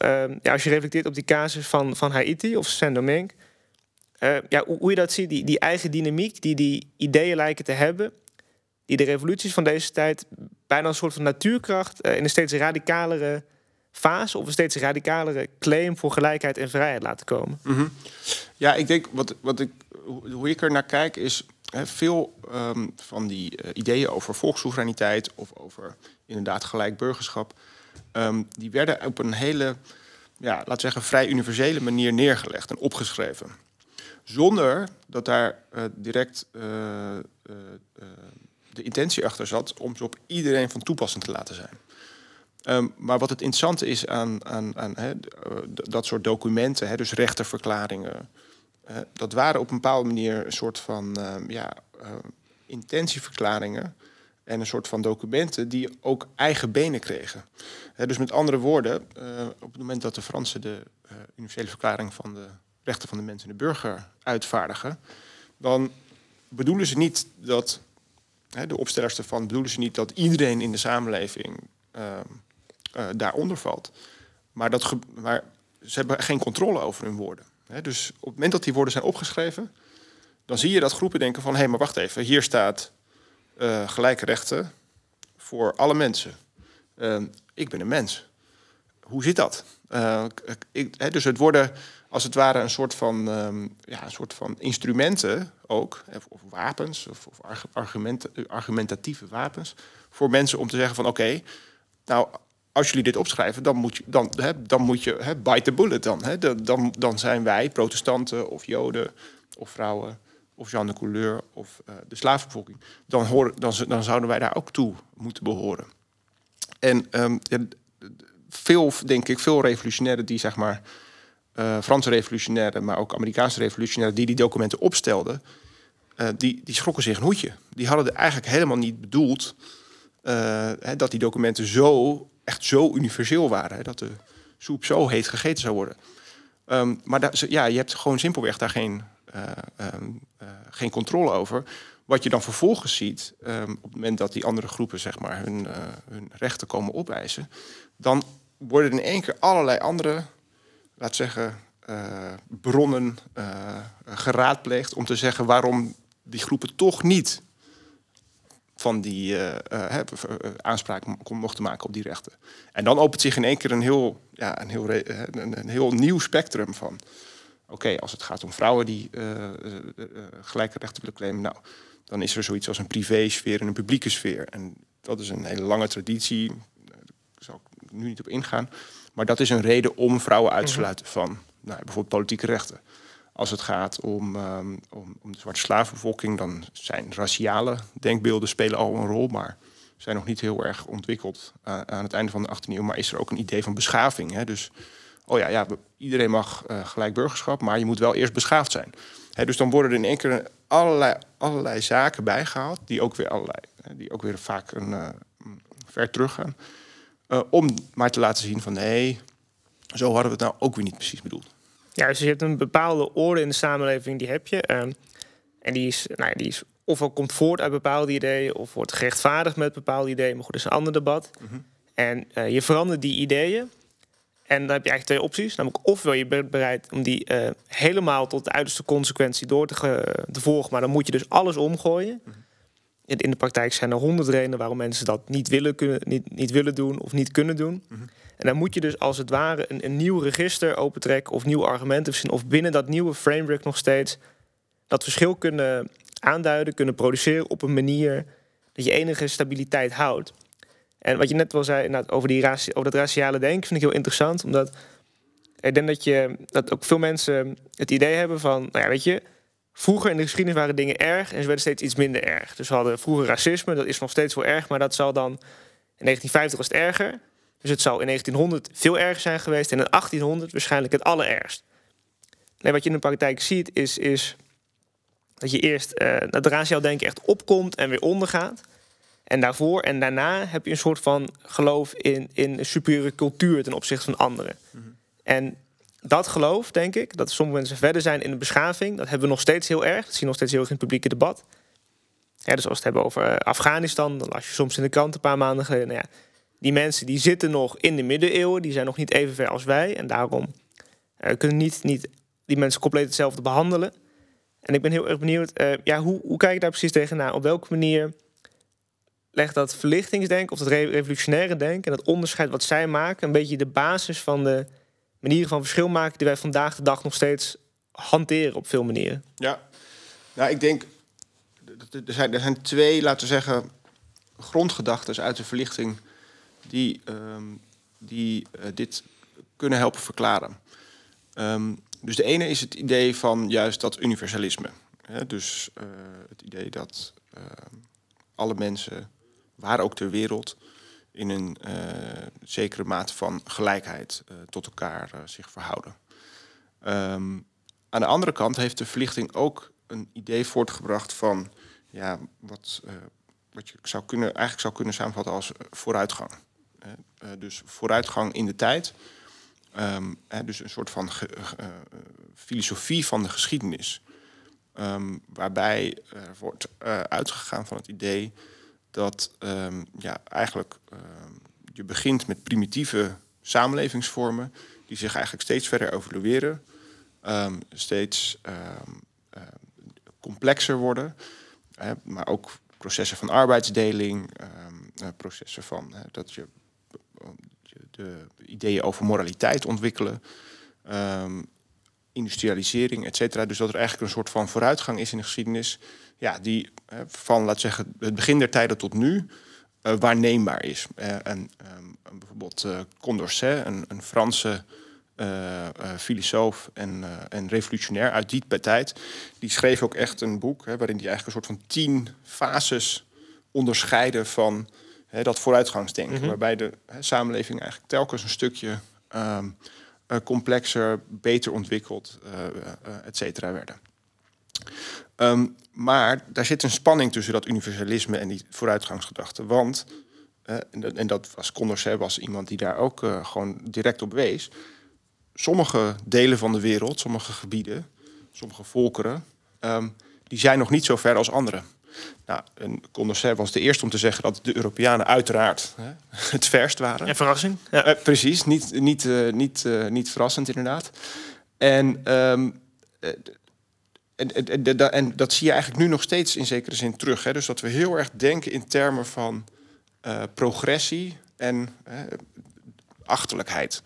ja, als je reflecteert op die casus van, van Haiti of Saint-Domingue uh, ja, hoe, hoe, je dat ziet, die, die eigen dynamiek die die ideeën lijken te hebben, die de revoluties van deze tijd bijna een soort van natuurkracht uh, in een steeds radicalere fase of een steeds radicalere claim voor gelijkheid en vrijheid laten komen. -hmm. Ja, ik denk wat, wat ik, hoe ik er naar kijk is veel um, van die uh, ideeën over volkssoevereiniteit of over inderdaad gelijk burgerschap, um, die werden op een hele, ja, laten zeggen, vrij universele manier neergelegd en opgeschreven zonder dat daar uh, direct uh, de intentie achter zat om ze op iedereen van toepassing te laten zijn. Um, maar wat het interessante is aan, aan, hè, dat soort documenten, dus rechterverklaringen, dat waren op een bepaalde manier een soort van ja, intentieverklaringen en een soort van documenten die ook eigen benen kregen. dus met andere woorden, op het moment dat de Fransen de universele verklaring van de rechten van de mensen en de burger uitvaardigen, dan bedoelen ze niet dat, de opstellers ervan bedoelen ze niet dat iedereen in de samenleving uh, daaronder valt. Maar, dat maar ze hebben geen controle over hun woorden. Dus op het moment dat die woorden zijn opgeschreven, dan zie je dat groepen denken van hé, hey, maar wacht even, hier staat uh, gelijke rechten voor alle mensen. ik ben een mens. Hoe zit dat? Ik, hè, dus het worden als het ware een soort van, um, ja, een soort van instrumenten ook, of, wapens, of, of argument, argumentatieve wapens, voor mensen om te zeggen van oké, nou als jullie dit opschrijven, dan moet je, dan, hè, dan moet je hè, bite the bullet dan, hè, dan. Dan zijn wij protestanten of joden of vrouwen of Jean de Couleur of uh, de slavenbevolking. Dan, horen, dan, dan zouden wij daar ook toe moeten behoren. En um, ja, veel, denk ik, veel revolutionairen die zeg maar uh, Franse revolutionairen, maar ook Amerikaanse revolutionairen die die documenten opstelden, uh, die, die schrokken zich een hoedje. Die hadden er eigenlijk helemaal niet bedoeld hè, dat die documenten zo, echt zo universeel waren. Hè, dat de soep zo heet gegeten zou worden. Um, maar ja, je hebt gewoon simpelweg daar geen, um, geen controle over. Wat je dan vervolgens ziet, um, op het moment dat die andere groepen zeg maar, hun, hun rechten komen opeisen, dan worden in één keer allerlei andere laat zeggen, bronnen geraadpleegd om te zeggen waarom die groepen toch niet van die uh, aanspraak mochten maken op die rechten. En dan opent zich in één keer een heel, ja, een heel, een, een heel nieuw spectrum van. Oké, okay, als het gaat om vrouwen die gelijke rechten willen claimen, nou, dan is er zoiets als een privésfeer en een publieke sfeer. En dat is een hele lange traditie. Daar zal ik nu niet op ingaan. Maar dat is een reden om vrouwen uit te mhm. sluiten van nou, bijvoorbeeld politieke rechten. Als het gaat om, um, om, om de zwarte slavenbevolking, dan zijn raciale denkbeelden spelen al een rol, maar zijn nog niet heel erg ontwikkeld uh, aan het einde van de 18e eeuw. Maar is er ook een idee van beschaving? Hè? Dus, oh ja, ja iedereen mag uh, gelijk burgerschap, maar je moet wel eerst beschaafd zijn. Hè, dus dan worden er in één keer allerlei, allerlei zaken bijgehaald, die ook weer, allerlei, die ook weer vaak een, uh, ver teruggaan. om maar te laten zien van nee, zo hadden we het nou ook weer niet precies bedoeld. Ja, dus je hebt een bepaalde orde in de samenleving, die heb je. Um, en die is, nou ja, die is ofwel komt voort uit bepaalde ideeën, of wordt gerechtvaardigd met bepaalde ideeën. Maar goed, dat is een ander debat. Mm -hmm. En uh, je verandert die ideeën. En dan heb je eigenlijk twee opties. Namelijk ofwel je bent bereid om die uh, helemaal tot de uiterste consequentie door te, te, volgen. Maar dan moet je dus alles omgooien. Mm -hmm. in, de praktijk zijn er honderd redenen waarom mensen dat niet willen, kunnen, niet, niet willen doen of niet kunnen doen. Mm -hmm. En dan moet je dus als het ware een, nieuw register opentrekken of nieuwe argumenten verzinnen. Of binnen dat nieuwe framework nog steeds dat verschil kunnen aanduiden, kunnen produceren op een manier dat je enige stabiliteit houdt. En wat je net wel zei over, die over dat raciale denken vind ik heel interessant, omdat ik denk dat, je, dat ook veel mensen het idee hebben van, nou ja, weet je, vroeger in de geschiedenis waren dingen erg en ze werden steeds iets minder erg. Dus we hadden vroeger racisme, dat is nog steeds wel erg, maar dat zal dan in 1950 was het erger. Dus het zou in 1900 veel erger zijn geweest en in 1800 waarschijnlijk het allerergst. Nee, wat je in de praktijk ziet is, is dat je eerst uh, dat raciaal denken echt opkomt en weer ondergaat. En daarvoor en daarna heb je een soort van geloof in, in een superieure cultuur ten opzichte van anderen. Mm -hmm. En dat geloof, denk ik, dat sommige mensen verder zijn in de beschaving, dat hebben we nog steeds heel erg. Dat zien we nog steeds heel erg in het publieke debat. Ja, dus als we het hebben over Afghanistan, dan las je soms in de krant een paar maanden geleden. Nou ja, die mensen die zitten nog in de middeleeuwen, die zijn nog niet even ver als wij. En daarom uh, kunnen niet, niet die mensen compleet hetzelfde behandelen. En ik ben heel erg benieuwd, uh, ja, hoe, hoe kijk je daar precies tegenaan? Op welke manier legt dat verlichtingsdenken of dat revolutionaire denken en dat onderscheid wat zij maken, een beetje de basis van de manieren van verschil maken die wij vandaag de dag nog steeds hanteren op veel manieren? Ja, nou, ik denk, er zijn, er zijn twee, laten we zeggen, grondgedachten uit de verlichting die, um, die uh, dit kunnen helpen verklaren. Um, dus de ene is het idee van juist dat universalisme. Hè? Dus uh, het idee dat uh, alle mensen, waar ook ter wereld, in een uh, zekere mate van gelijkheid tot elkaar zich verhouden. Aan de andere kant heeft de verlichting ook een idee voortgebracht van ja, wat, wat je zou kunnen, eigenlijk zou kunnen samenvatten als vooruitgang. Dus vooruitgang in de tijd Um, hè, dus een soort van ge, uh, filosofie van de geschiedenis. Um, waarbij er wordt uh, uitgegaan van het idee dat um, ja, eigenlijk je begint met primitieve samenlevingsvormen die zich eigenlijk steeds verder evolueren, steeds complexer worden, hè, maar ook processen van arbeidsdeling, processen van dat je de ideeën over moraliteit ontwikkelen, um, industrialisering, et cetera. Dus dat er eigenlijk een soort van vooruitgang is in de geschiedenis, ja, die van, laten zeggen, het begin der tijden tot nu uh, waarneembaar is. Uh, en um, bijvoorbeeld uh, Condorcet, een, een Franse filosoof en, en revolutionair uit die tijd, die schreef ook echt een boek hè, waarin hij eigenlijk een soort van tien fases onderscheiden van dat vooruitgangsdenken. Mhm. Waarbij de samenleving eigenlijk telkens een stukje um, uh, complexer, beter ontwikkeld, uh, uh, et cetera werden. Um, maar daar zit een spanning tussen dat universalisme en die vooruitgangsgedachte. Want, en, en, dat was Condorcet was iemand die daar ook gewoon direct op wees. Sommige delen van de wereld, sommige gebieden, sommige volkeren, um, die zijn nog niet zo ver als andere. Nou, en Condorcet was de eerste om te zeggen dat de Europeanen uiteraard hè, het verst waren. En verrassing. Ja. Uh, precies, niet, niet, uh, niet, uh, niet verrassend inderdaad. En, um, en, en, en, dat zie je eigenlijk nu nog steeds in zekere zin terug. Hè? Dus dat we heel erg denken in termen van progressie en achterlijkheid.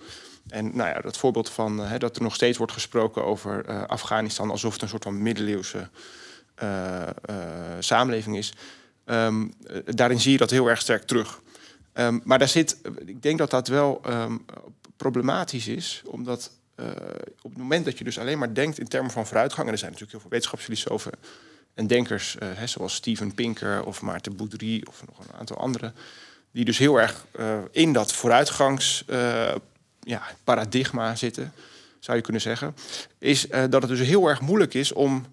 En nou ja, dat voorbeeld van dat er nog steeds wordt gesproken over Afghanistan alsof het een soort van middeleeuwse samenleving is. Um, daarin zie je dat heel erg sterk terug. Um, maar daar zit, ik denk dat dat wel um, problematisch is, omdat op het moment dat je dus alleen maar denkt in termen van vooruitgang, en er zijn natuurlijk heel veel wetenschapsfilosofen en denkers, hè, zoals Steven Pinker of Maarten Boudry of nog een aantal anderen, die dus heel erg in dat vooruitgangsparadigma ja, zitten, zou je kunnen zeggen, is dat het dus heel erg moeilijk is om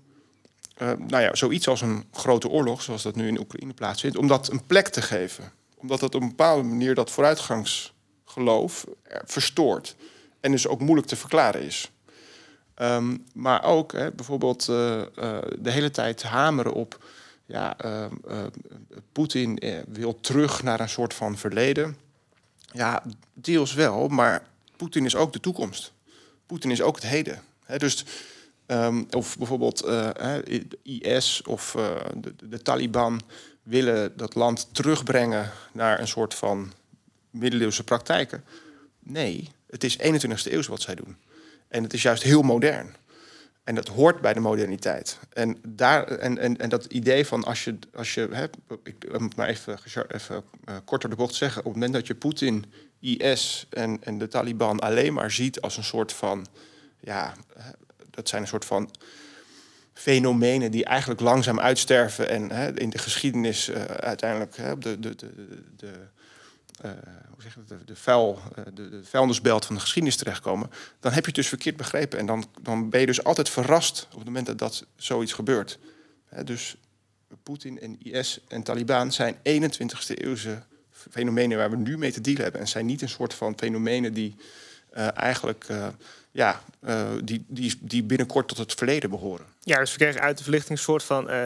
uh, nou ja, zoiets als een grote oorlog, zoals dat nu in Oekraïne plaatsvindt, om dat een plek te geven. Omdat dat op een bepaalde manier dat vooruitgangsgeloof verstoort. En dus ook moeilijk te verklaren is. Um, maar ook hè, bijvoorbeeld uh, de hele tijd hameren op. Ja, Poetin wil terug naar een soort van verleden. Ja, deels wel, maar Poetin is ook de toekomst. Poetin is ook het heden. dus Um, of bijvoorbeeld uh, IS of uh, de, de, Taliban willen dat land terugbrengen naar een soort van middeleeuwse praktijken. Nee, het is 21ste eeuw wat zij doen. En het is juist heel modern. En dat hoort bij de moderniteit. En, daar, en, en, dat idee van als je, als je hè, ik moet maar even, even uh, kort door de bocht zeggen, op het moment dat je Poetin, IS en, en de Taliban alleen maar ziet als een soort van ja, dat zijn een soort van fenomenen die eigenlijk langzaam uitsterven en hè, in de geschiedenis uh, uiteindelijk hè, de, de, de, de, uh, hoe zeg de, de, vuil, de, de vuilnisbelt van de geschiedenis terechtkomen, dan heb je het dus verkeerd begrepen. En dan, dan ben je dus altijd verrast op het moment dat, dat zoiets gebeurt. Hè, dus Poetin en IS en Taliban zijn 21ste eeuwse fenomenen waar we nu mee te dealen hebben. En zijn niet een soort van fenomenen die eigenlijk ja, uh, die, die, die binnenkort tot het verleden behoren. Ja, dus we krijgen uit de verlichting een soort van uh,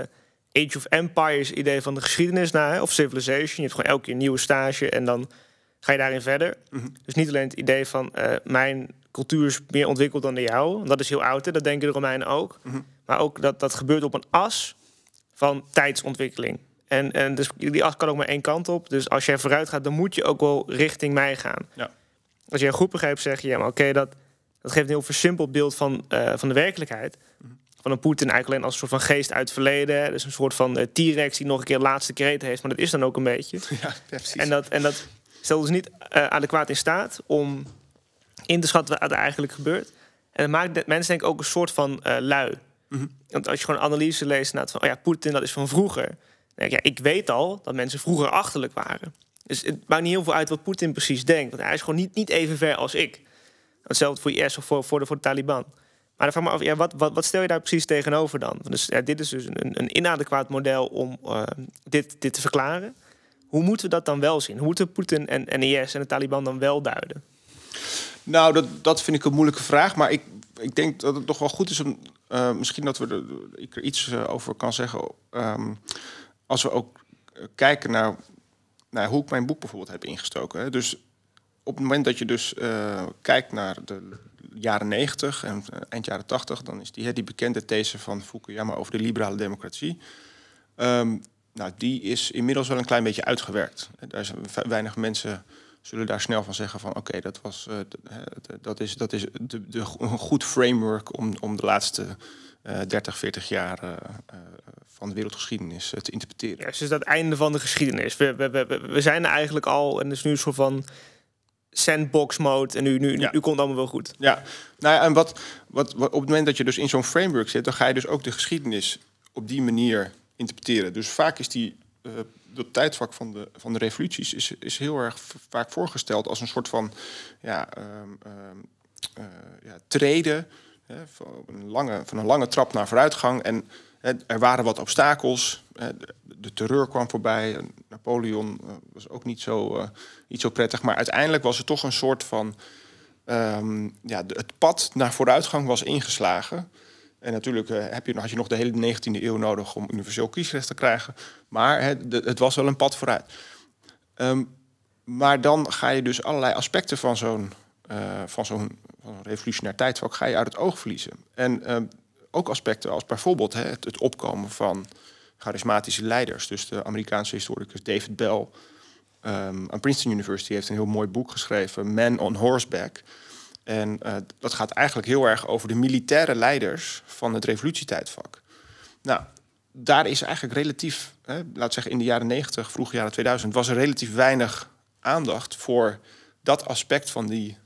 Age of Empires idee van de geschiedenis naar, of civilization. Je hebt gewoon elke keer een nieuwe stage en dan ga je daarin verder. Mm -hmm. Dus niet alleen het idee van uh, mijn cultuur is meer ontwikkeld dan de jouwe. Dat is heel oud, hè? dat denken de Romeinen ook. Mm -hmm. Maar ook dat dat gebeurt op een as van tijdsontwikkeling. En, en dus die as kan ook maar één kant op. Dus als jij vooruit gaat, dan moet je ook wel richting mij gaan. Ja. Als je een goed begrijpt, zeg je, ja, maar oké, okay, dat dat geeft een heel versimpeld beeld van, uh, van de werkelijkheid. Mhm. Van een Poetin eigenlijk alleen als een soort van geest uit het verleden. Dus een soort van uh, T-Rex die nog een keer de laatste kreet heeft. Maar dat is dan ook een beetje. Ja, precies. En dat, en dat stelt dus niet uh, adequaat in staat om in te schatten wat er eigenlijk gebeurt. En dat maakt mensen denk ik ook een soort van lui. Mm -hmm. Want als je gewoon analyse leest naar van... oh ja, Poetin dat is van vroeger. Dan denk ik, ja, ik weet al dat mensen vroeger achterlijk waren. Dus het maakt niet heel veel uit wat Poetin precies denkt. Want hij is gewoon niet, niet even ver als ik. Hetzelfde voor IS of voor, voor, de, voor de Taliban. Maar dan vraag me af, ja, wat, wat, wat stel je daar precies tegenover dan? Dus ja, dit is dus een, een inadequaat model om uh, dit, dit te verklaren. Hoe moeten we dat dan wel zien? Hoe moeten Poetin en, en IS en de Taliban dan wel duiden? Nou, dat, dat vind ik een moeilijke vraag. Maar ik, ik denk dat het toch wel goed is om... Uh, misschien dat we er, ik er iets uh, over kan zeggen. Um, als we ook kijken naar, naar hoe ik mijn boek bijvoorbeeld heb ingestoken. Hè. Dus op het moment dat je dus uh, kijkt naar de jaren 90 en uh, eind jaren 80, dan is die, die bekende these van Fukuyama over de liberale democratie. Um, nou, die is inmiddels wel een klein beetje uitgewerkt. Zijn weinig mensen zullen daar snel van zeggen van oké, dat was uh, dat is, dat is de, de, een goed framework om, om de laatste 30, 40 jaar van de wereldgeschiedenis te interpreteren. Ja, dus dat einde van de geschiedenis. We, we, we, zijn eigenlijk al en is nu een soort van sandbox mode en nu, nu, nu, komt allemaal wel goed. Ja, nou ja, en wat, wat, wat, op het moment dat je dus in zo'n framework zit, dan ga je dus ook de geschiedenis op die manier interpreteren. Dus vaak is die uh, dat tijdvak van de, van de revoluties is, is heel erg vaak voorgesteld als een soort van ja, um, um, uh, ja, treden hè, van, een lange, van een lange trap naar vooruitgang. En er waren wat obstakels. De terreur kwam voorbij. Napoleon eh, was ook niet zo, uh, niet zo prettig. Maar uiteindelijk was er toch een soort van. Um, ja, het pad naar vooruitgang was ingeslagen. En natuurlijk uh, heb je, had je nog de hele 19e eeuw nodig om universeel kiesrecht te krijgen. Maar het, was wel een pad vooruit. Um, maar dan ga je dus allerlei aspecten van zo'n van zo'n revolutionair tijdvak ga je uit het oog verliezen. En um, ook aspecten als bijvoorbeeld hè, het, opkomen van charismatische leiders. Dus de Amerikaanse historicus David Bell um, aan Princeton University heeft een heel mooi boek geschreven, Man on Horseback. En uh, dat gaat eigenlijk heel erg over de militaire leiders van het revolutietijdvak. Nou, daar is eigenlijk relatief, hè, laat zeggen in de jaren 90, vroege jaren 2000, was er relatief weinig aandacht voor dat aspect van die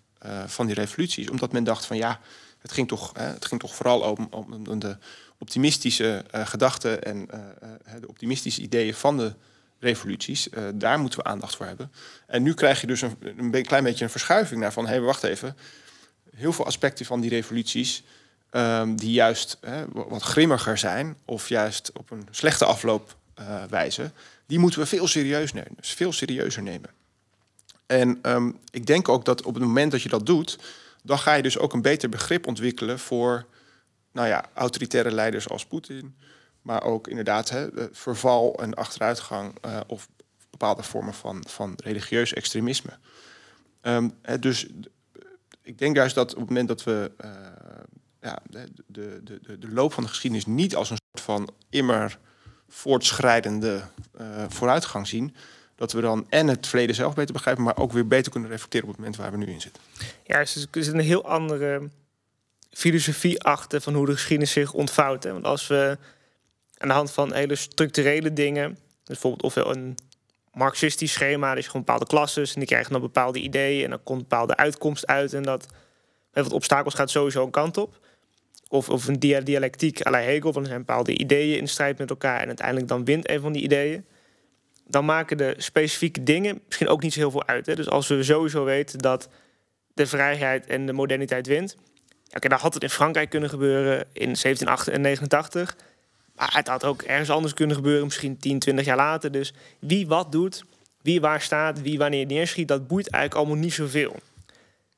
van die revoluties. Omdat men dacht van ja, het ging toch, het ging toch vooral om, om, de optimistische gedachten en de optimistische ideeën van de revoluties. daar moeten we aandacht voor hebben. En nu krijg je dus een, een klein beetje een verschuiving naar van hé, hey, wacht even. Heel veel aspecten van die revoluties Ehm, die juist wat grimmiger zijn of juist op een slechte afloop wijzen, die moeten we veel, serieus nemen, dus veel serieuzer nemen. En ehm, ik denk ook dat op het moment dat je dat doet, dan ga je dus ook een beter begrip ontwikkelen voor nou ja, autoritaire leiders als Poetin, maar ook inderdaad hè, verval en achteruitgang uh, of bepaalde vormen van, van religieus extremisme. Um, dus ik denk juist dat op het moment dat we uh, ja, de, de, de, de loop van de geschiedenis niet als een soort van immer voortschrijdende vooruitgang zien. Dat we dan en het verleden zelf beter begrijpen, maar ook weer beter kunnen reflecteren op het moment waar we nu in zitten. Ja, dus er is een heel andere filosofie achter van hoe de geschiedenis zich ontvouwt. Hè? Want als we aan de hand van hele structurele dingen, bijvoorbeeld ofwel een marxistisch schema, dus gewoon bepaalde klasses en die krijgen dan bepaalde ideeën en dan komt een bepaalde uitkomst uit en dat met wat obstakels gaat sowieso een kant op of, of een dialectiek à Hegel, van zijn bepaalde ideeën in strijd met elkaar en uiteindelijk dan wint een van die ideeën, dan maken de specifieke dingen misschien ook niet zo heel veel uit. Hè? Dus als we sowieso weten dat de vrijheid en de moderniteit wint, oké, had het in Frankrijk kunnen gebeuren in 1789, maar het had ook ergens anders kunnen gebeuren, misschien 10, 20 jaar later. Dus wie wat doet, wie waar staat, wie wanneer neerschiet, dat boeit eigenlijk allemaal niet zoveel.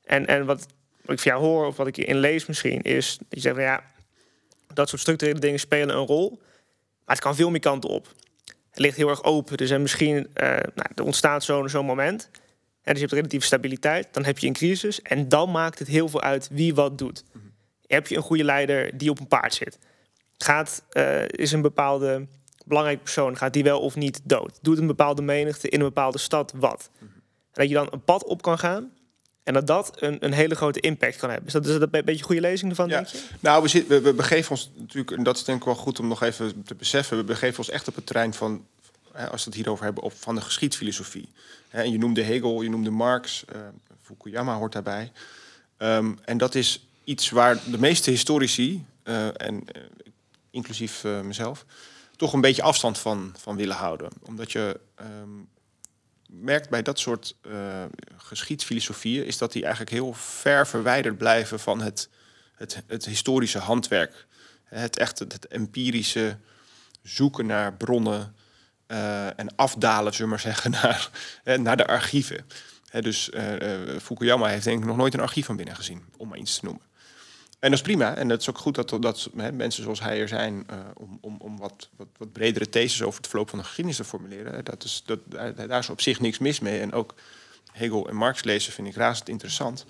En, en wat wat ik van jou hoor of wat ik in lees misschien, is dat je zegt van ja, dat soort structurele dingen spelen een rol. Maar het kan veel meer kanten op. Het ligt heel erg open. Dus en misschien uh, nou, er ontstaat zo'n zo'n moment. En dus je hebt relatieve stabiliteit. Dan heb je een crisis. En dan maakt het heel veel uit wie wat doet. Mm Heb je een goede leider die op een paard zit? Gaat, uh, is een bepaalde belangrijke persoon, gaat die wel of niet dood? Doet een bepaalde menigte in een bepaalde stad wat? Mhm. dat je dan een pad op kan gaan en dat dat een, een hele grote impact kan hebben. Is dat, is dat een beetje een goede lezing ervan, ja. denk je? Nou, we, zit, we, we, begeven ons natuurlijk... en dat is denk ik wel goed om nog even te beseffen... we begeven ons echt op het terrein van... Hè, als we het hierover hebben, op, van de geschiedfilosofie. Hè, en je noemde Hegel, je noemde Marx... Uh, Fukuyama hoort daarbij. Um, en dat is iets waar de meeste historici... Uh, en uh, inclusief mezelf... toch een beetje afstand van, van willen houden. Omdat je... Um, merkt bij dat soort uh, geschiedfilosofieën is dat die eigenlijk heel ver verwijderd blijven van het, het, het historische handwerk. Het echte, het empirische zoeken naar bronnen uh, en afdalen, zullen we maar zeggen, naar, naar de archieven. dus uh, Fukuyama heeft denk ik nog nooit een archief van binnen gezien, om maar iets te noemen. En dat is prima. En het is ook goed dat, dat hè, mensen zoals hij er zijn uh, om, om, om wat, wat, wat, bredere theses over het verloop van de geschiedenis te formuleren. Dat is, dat, daar is op zich niks mis mee. En ook Hegel en Marx lezen vind ik razend interessant.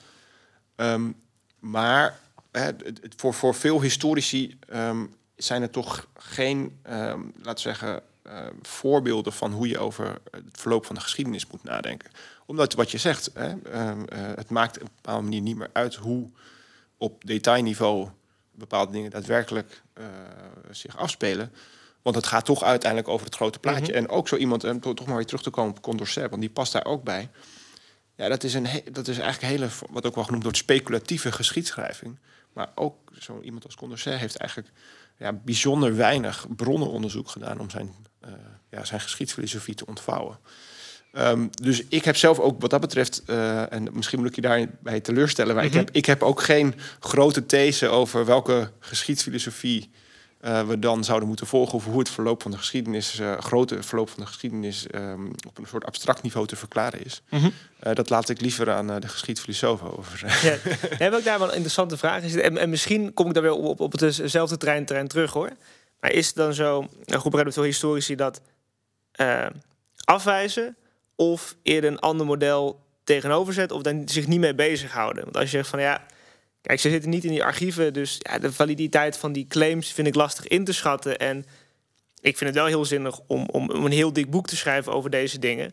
Um, maar hè, voor, voor veel historici um, zijn er toch geen, um, laten we zeggen, voorbeelden van hoe je over het verloop van de geschiedenis moet nadenken. Omdat wat je zegt, hè, uh, het maakt op een bepaalde manier niet meer uit hoe op detailniveau bepaalde dingen daadwerkelijk uh, zich afspelen. Want het gaat toch uiteindelijk over het grote plaatje. Mhm. En ook zo iemand, en toch maar weer terug te komen op Condorcet, want die past daar ook bij. Ja, dat is, een dat is eigenlijk hele, wat ook wel genoemd wordt, speculatieve geschiedschrijving. Maar ook zo iemand als Condorcet heeft eigenlijk ja, bijzonder weinig bronnenonderzoek gedaan om zijn, uh, ja, zijn geschiedsfilosofie te ontvouwen. Um, dus ik heb zelf ook wat dat betreft, uh, en misschien moet ik je daarbij teleurstellen, maar ik, mhm. heb, ik heb ook geen grote these over welke geschiedsfilosofie uh, we dan zouden moeten volgen, of hoe het verloop van de geschiedenis, uh, grote verloop van de geschiedenis, um, op een soort abstract niveau te verklaren is. Mm -hmm. dat laat ik liever aan de geschiedfilosofen over. Ja, heb ik daar wel een interessante vraag is. En, en misschien kom ik daar weer op, op, op hetzelfde trein, trein terug hoor. Maar is het dan zo, een groep veel historici dat afwijzen? Of eerder een ander model tegenover zet of dan zich niet mee bezighouden. Want als je zegt van ja, kijk, ze zitten niet in die archieven, dus ja, de validiteit van die claims vind ik lastig in te schatten. En ik vind het wel heel zinnig om, om, een heel dik boek te schrijven over deze dingen.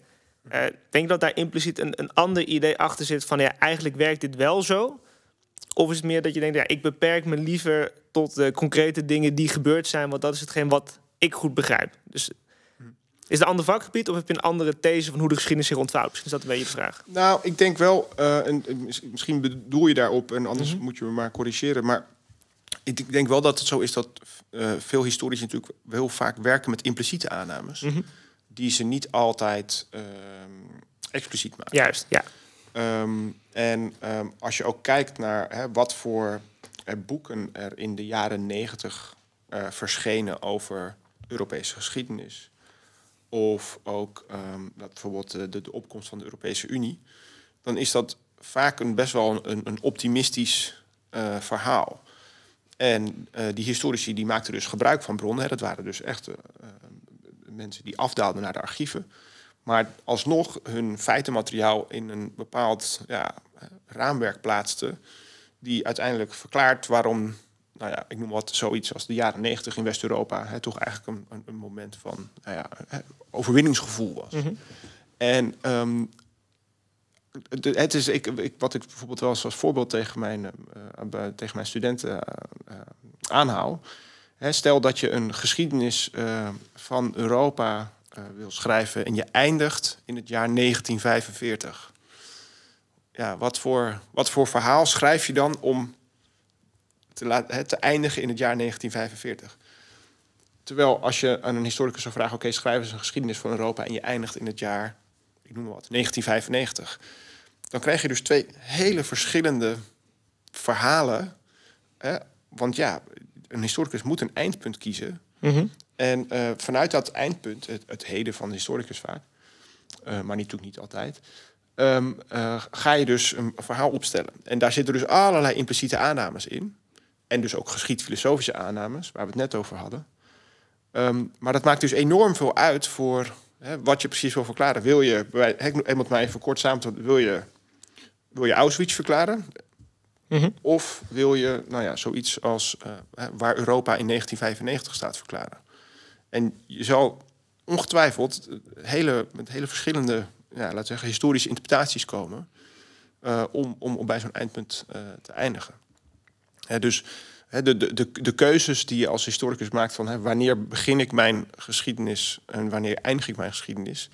Uh, denk dat daar impliciet een, een ander idee achter zit van ja, eigenlijk werkt dit wel zo? Of is het meer dat je denkt, ja, ik beperk me liever tot de concrete dingen die gebeurd zijn, want dat is hetgeen wat ik goed begrijp. Dus Is het een ander vakgebied of heb je een andere these van hoe de geschiedenis zich ontvouwt? Misschien is dat een beetje de vraag. Nou, ik denk wel, uh, en, misschien bedoel je daarop en anders mhm. moet je me maar corrigeren. Maar ik denk wel dat het zo is dat uh, veel historici natuurlijk heel vaak werken met impliciete aannames. Mhm. Die ze niet altijd uh, expliciet maken. Juist, ja. Um, en um, als je ook kijkt naar hè, wat voor boeken er in de jaren negentig uh, verschenen over Europese geschiedenis. Of ook dat bijvoorbeeld de, de, opkomst van de Europese Unie. Dan is dat vaak een best wel een, een optimistisch uh, verhaal. En uh, die historici die maakten dus gebruik van bronnen. Dat waren dus echt mensen die afdaalden naar de archieven. Maar alsnog hun feitenmateriaal in een bepaald ja, raamwerk plaatsten. Die uiteindelijk verklaart waarom, nou ja, ik noem wat zoiets als de jaren negentig in West-Europa. toch eigenlijk een, een, een, moment van nou ja, overwinningsgevoel was. Mhm. En um, het is, ik, ik, wat ik bijvoorbeeld wel eens als voorbeeld tegen mijn, uh, tegen mijn studenten uh, aanhaal. Hè, stel dat je een geschiedenis van Europa wil schrijven en je eindigt in het jaar 1945. Ja, wat voor, wat voor verhaal schrijf je dan om te, te eindigen in het jaar 1945? Terwijl als je aan een historicus zou vragen: oké, schrijf eens een geschiedenis van Europa en je eindigt in het jaar, ik noem maar wat, 1995. Dan krijg je dus twee hele verschillende verhalen. Hè? Want ja, een historicus moet een eindpunt kiezen. Mhm. En uh, vanuit dat eindpunt, het, het, heden van de historicus vaak, uh, maar natuurlijk niet altijd, um, uh, ga je dus een verhaal opstellen. En daar zitten dus allerlei impliciete aannames in. En dus ook geschiedfilosofische aannames, waar we het net over hadden. Um, maar dat maakt dus enorm veel uit voor hè, wat je precies wil verklaren. Wil je, ik moet maar even kort samen, wil je, wil je Auschwitz verklaren? Mm -hmm. Of wil je nou ja, zoiets als waar Europa in 1995 staat verklaren? En je zal ongetwijfeld hele, met hele verschillende, ja, laten we zeggen, historische interpretaties komen uh, om, om, bij zo'n eindpunt uh, te eindigen. Dus de, de, de, keuzes die je als historicus maakt van wanneer begin ik mijn geschiedenis en wanneer eindig ik mijn geschiedenis,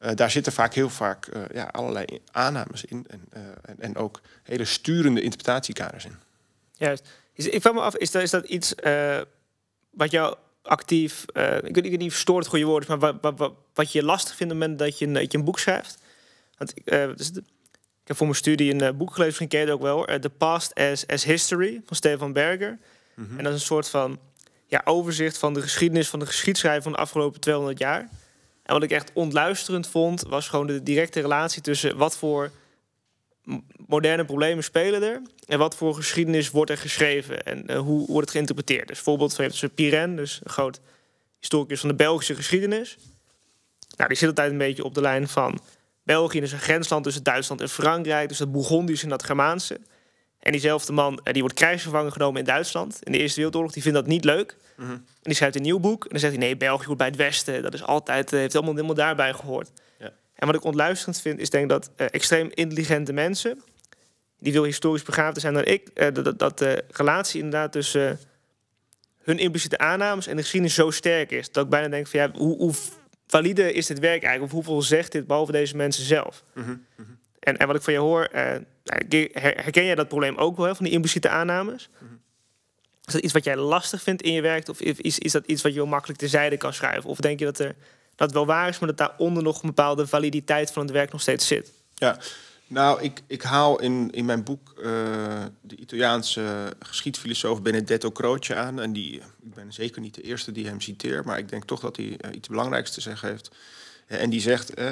uh, daar zitten vaak heel vaak ja, allerlei aannames in en, en, en, ook hele sturende interpretatiekaders in. Juist. Is, ik vraag me af, is dat, is dat iets wat jou actief, ik, weet, ik weet niet het goede woord is, maar wat, wat, wat, je lastig vindt op het moment dat je een, je een boek schrijft. Want, dus ik heb voor mijn studie een uh, boek gelezen, misschien ken je het ook wel, The Past as, as History van Stefan Berger. Mm -hmm. En dat is een soort van ja, overzicht van de geschiedenis van de geschiedschrijving van de afgelopen 200 jaar. En wat ik echt ontluisterend vond, was gewoon de directe relatie tussen wat voor moderne problemen spelen er? En wat voor geschiedenis wordt er geschreven? En uh, hoe wordt het geïnterpreteerd? Dus voorbeeld van Piren, dus een groot historicus van de Belgische geschiedenis. Nou, die zit altijd een beetje op de lijn van... België is een grensland tussen Duitsland en Frankrijk. Dus dat Bourgondisch en dat Germaanse. En diezelfde man eh, die wordt krijgsgevangen genomen in Duitsland. In de Eerste Wereldoorlog. Die vindt dat niet leuk. Mm En die schrijft een nieuw boek. En dan zegt hij, nee, België hoort bij het Westen. Dat is altijd, uh, heeft helemaal, helemaal daarbij gehoord. En wat ik ontluisterend vind, is denk dat uh, extreem intelligente mensen, die veel historisch begaafder zijn dan ik, uh, dat, dat de relatie inderdaad tussen uh, hun impliciete aannames en de geschiedenis zo sterk is. Dat ik bijna denk van ja, hoe, hoe valide is dit werk eigenlijk? Of hoeveel zegt dit behalve deze mensen zelf? Mm -hmm. en, en wat ik van je hoor, nou, herken jij dat probleem ook wel, hè, van die impliciete aannames? Mm -hmm. Is dat iets wat jij lastig vindt in je werk? Of is, is dat iets wat je heel makkelijk terzijde kan schrijven? Of denk je dat er dat wel waar is, maar dat daaronder nog een bepaalde validiteit van het werk nog steeds zit. Ja, nou, ik, ik haal in, in mijn boek uh, de Italiaanse geschiedfilosoof Benedetto Croce aan. En die, ik ben zeker niet de eerste die hem citeert, maar ik denk toch dat hij uh, iets belangrijks te zeggen heeft. en die zegt, uh,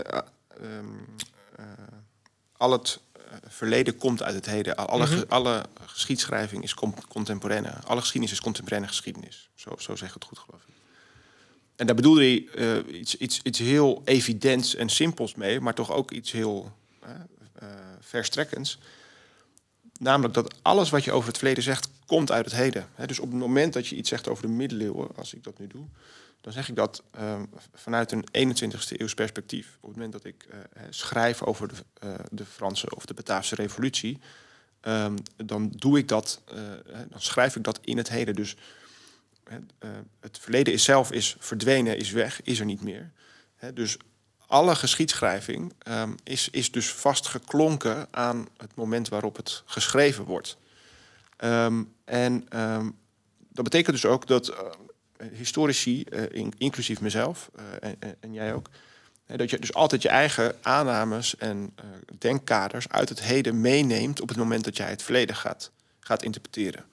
al het verleden komt uit het heden. Alle, mm -hmm. alle geschiedschrijving is contemporaine. Alle geschiedenis is contemporaine geschiedenis. Zo, zo zeg ik het goed, geloof ik. En daar bedoelde hij iets, iets, iets heel evidents en simpels mee, maar toch ook iets heel verstrekkends. Namelijk dat alles wat je over het verleden zegt, komt uit het heden. He, dus op het moment dat je iets zegt over de middeleeuwen, als ik dat nu doe, dan zeg ik dat ehm, vanuit een 21ste eeuws perspectief. Op het moment dat ik schrijf over de, de, Franse of de Bataafse revolutie, um, dan doe ik dat, dan schrijf ik dat in het heden. Dus het verleden is zelf is verdwenen, is weg, is er niet meer. Hè, dus alle geschiedschrijving ehm, is, is dus vastgeklonken aan het moment waarop het geschreven wordt. Ehm, en ehm, dat betekent dus ook dat uh, historici, uh, inclusief mezelf uh, en, en, jij ook, dat je dus altijd je eigen aannames en denkkaders uit het heden meeneemt op het moment dat jij het verleden gaat, gaat interpreteren.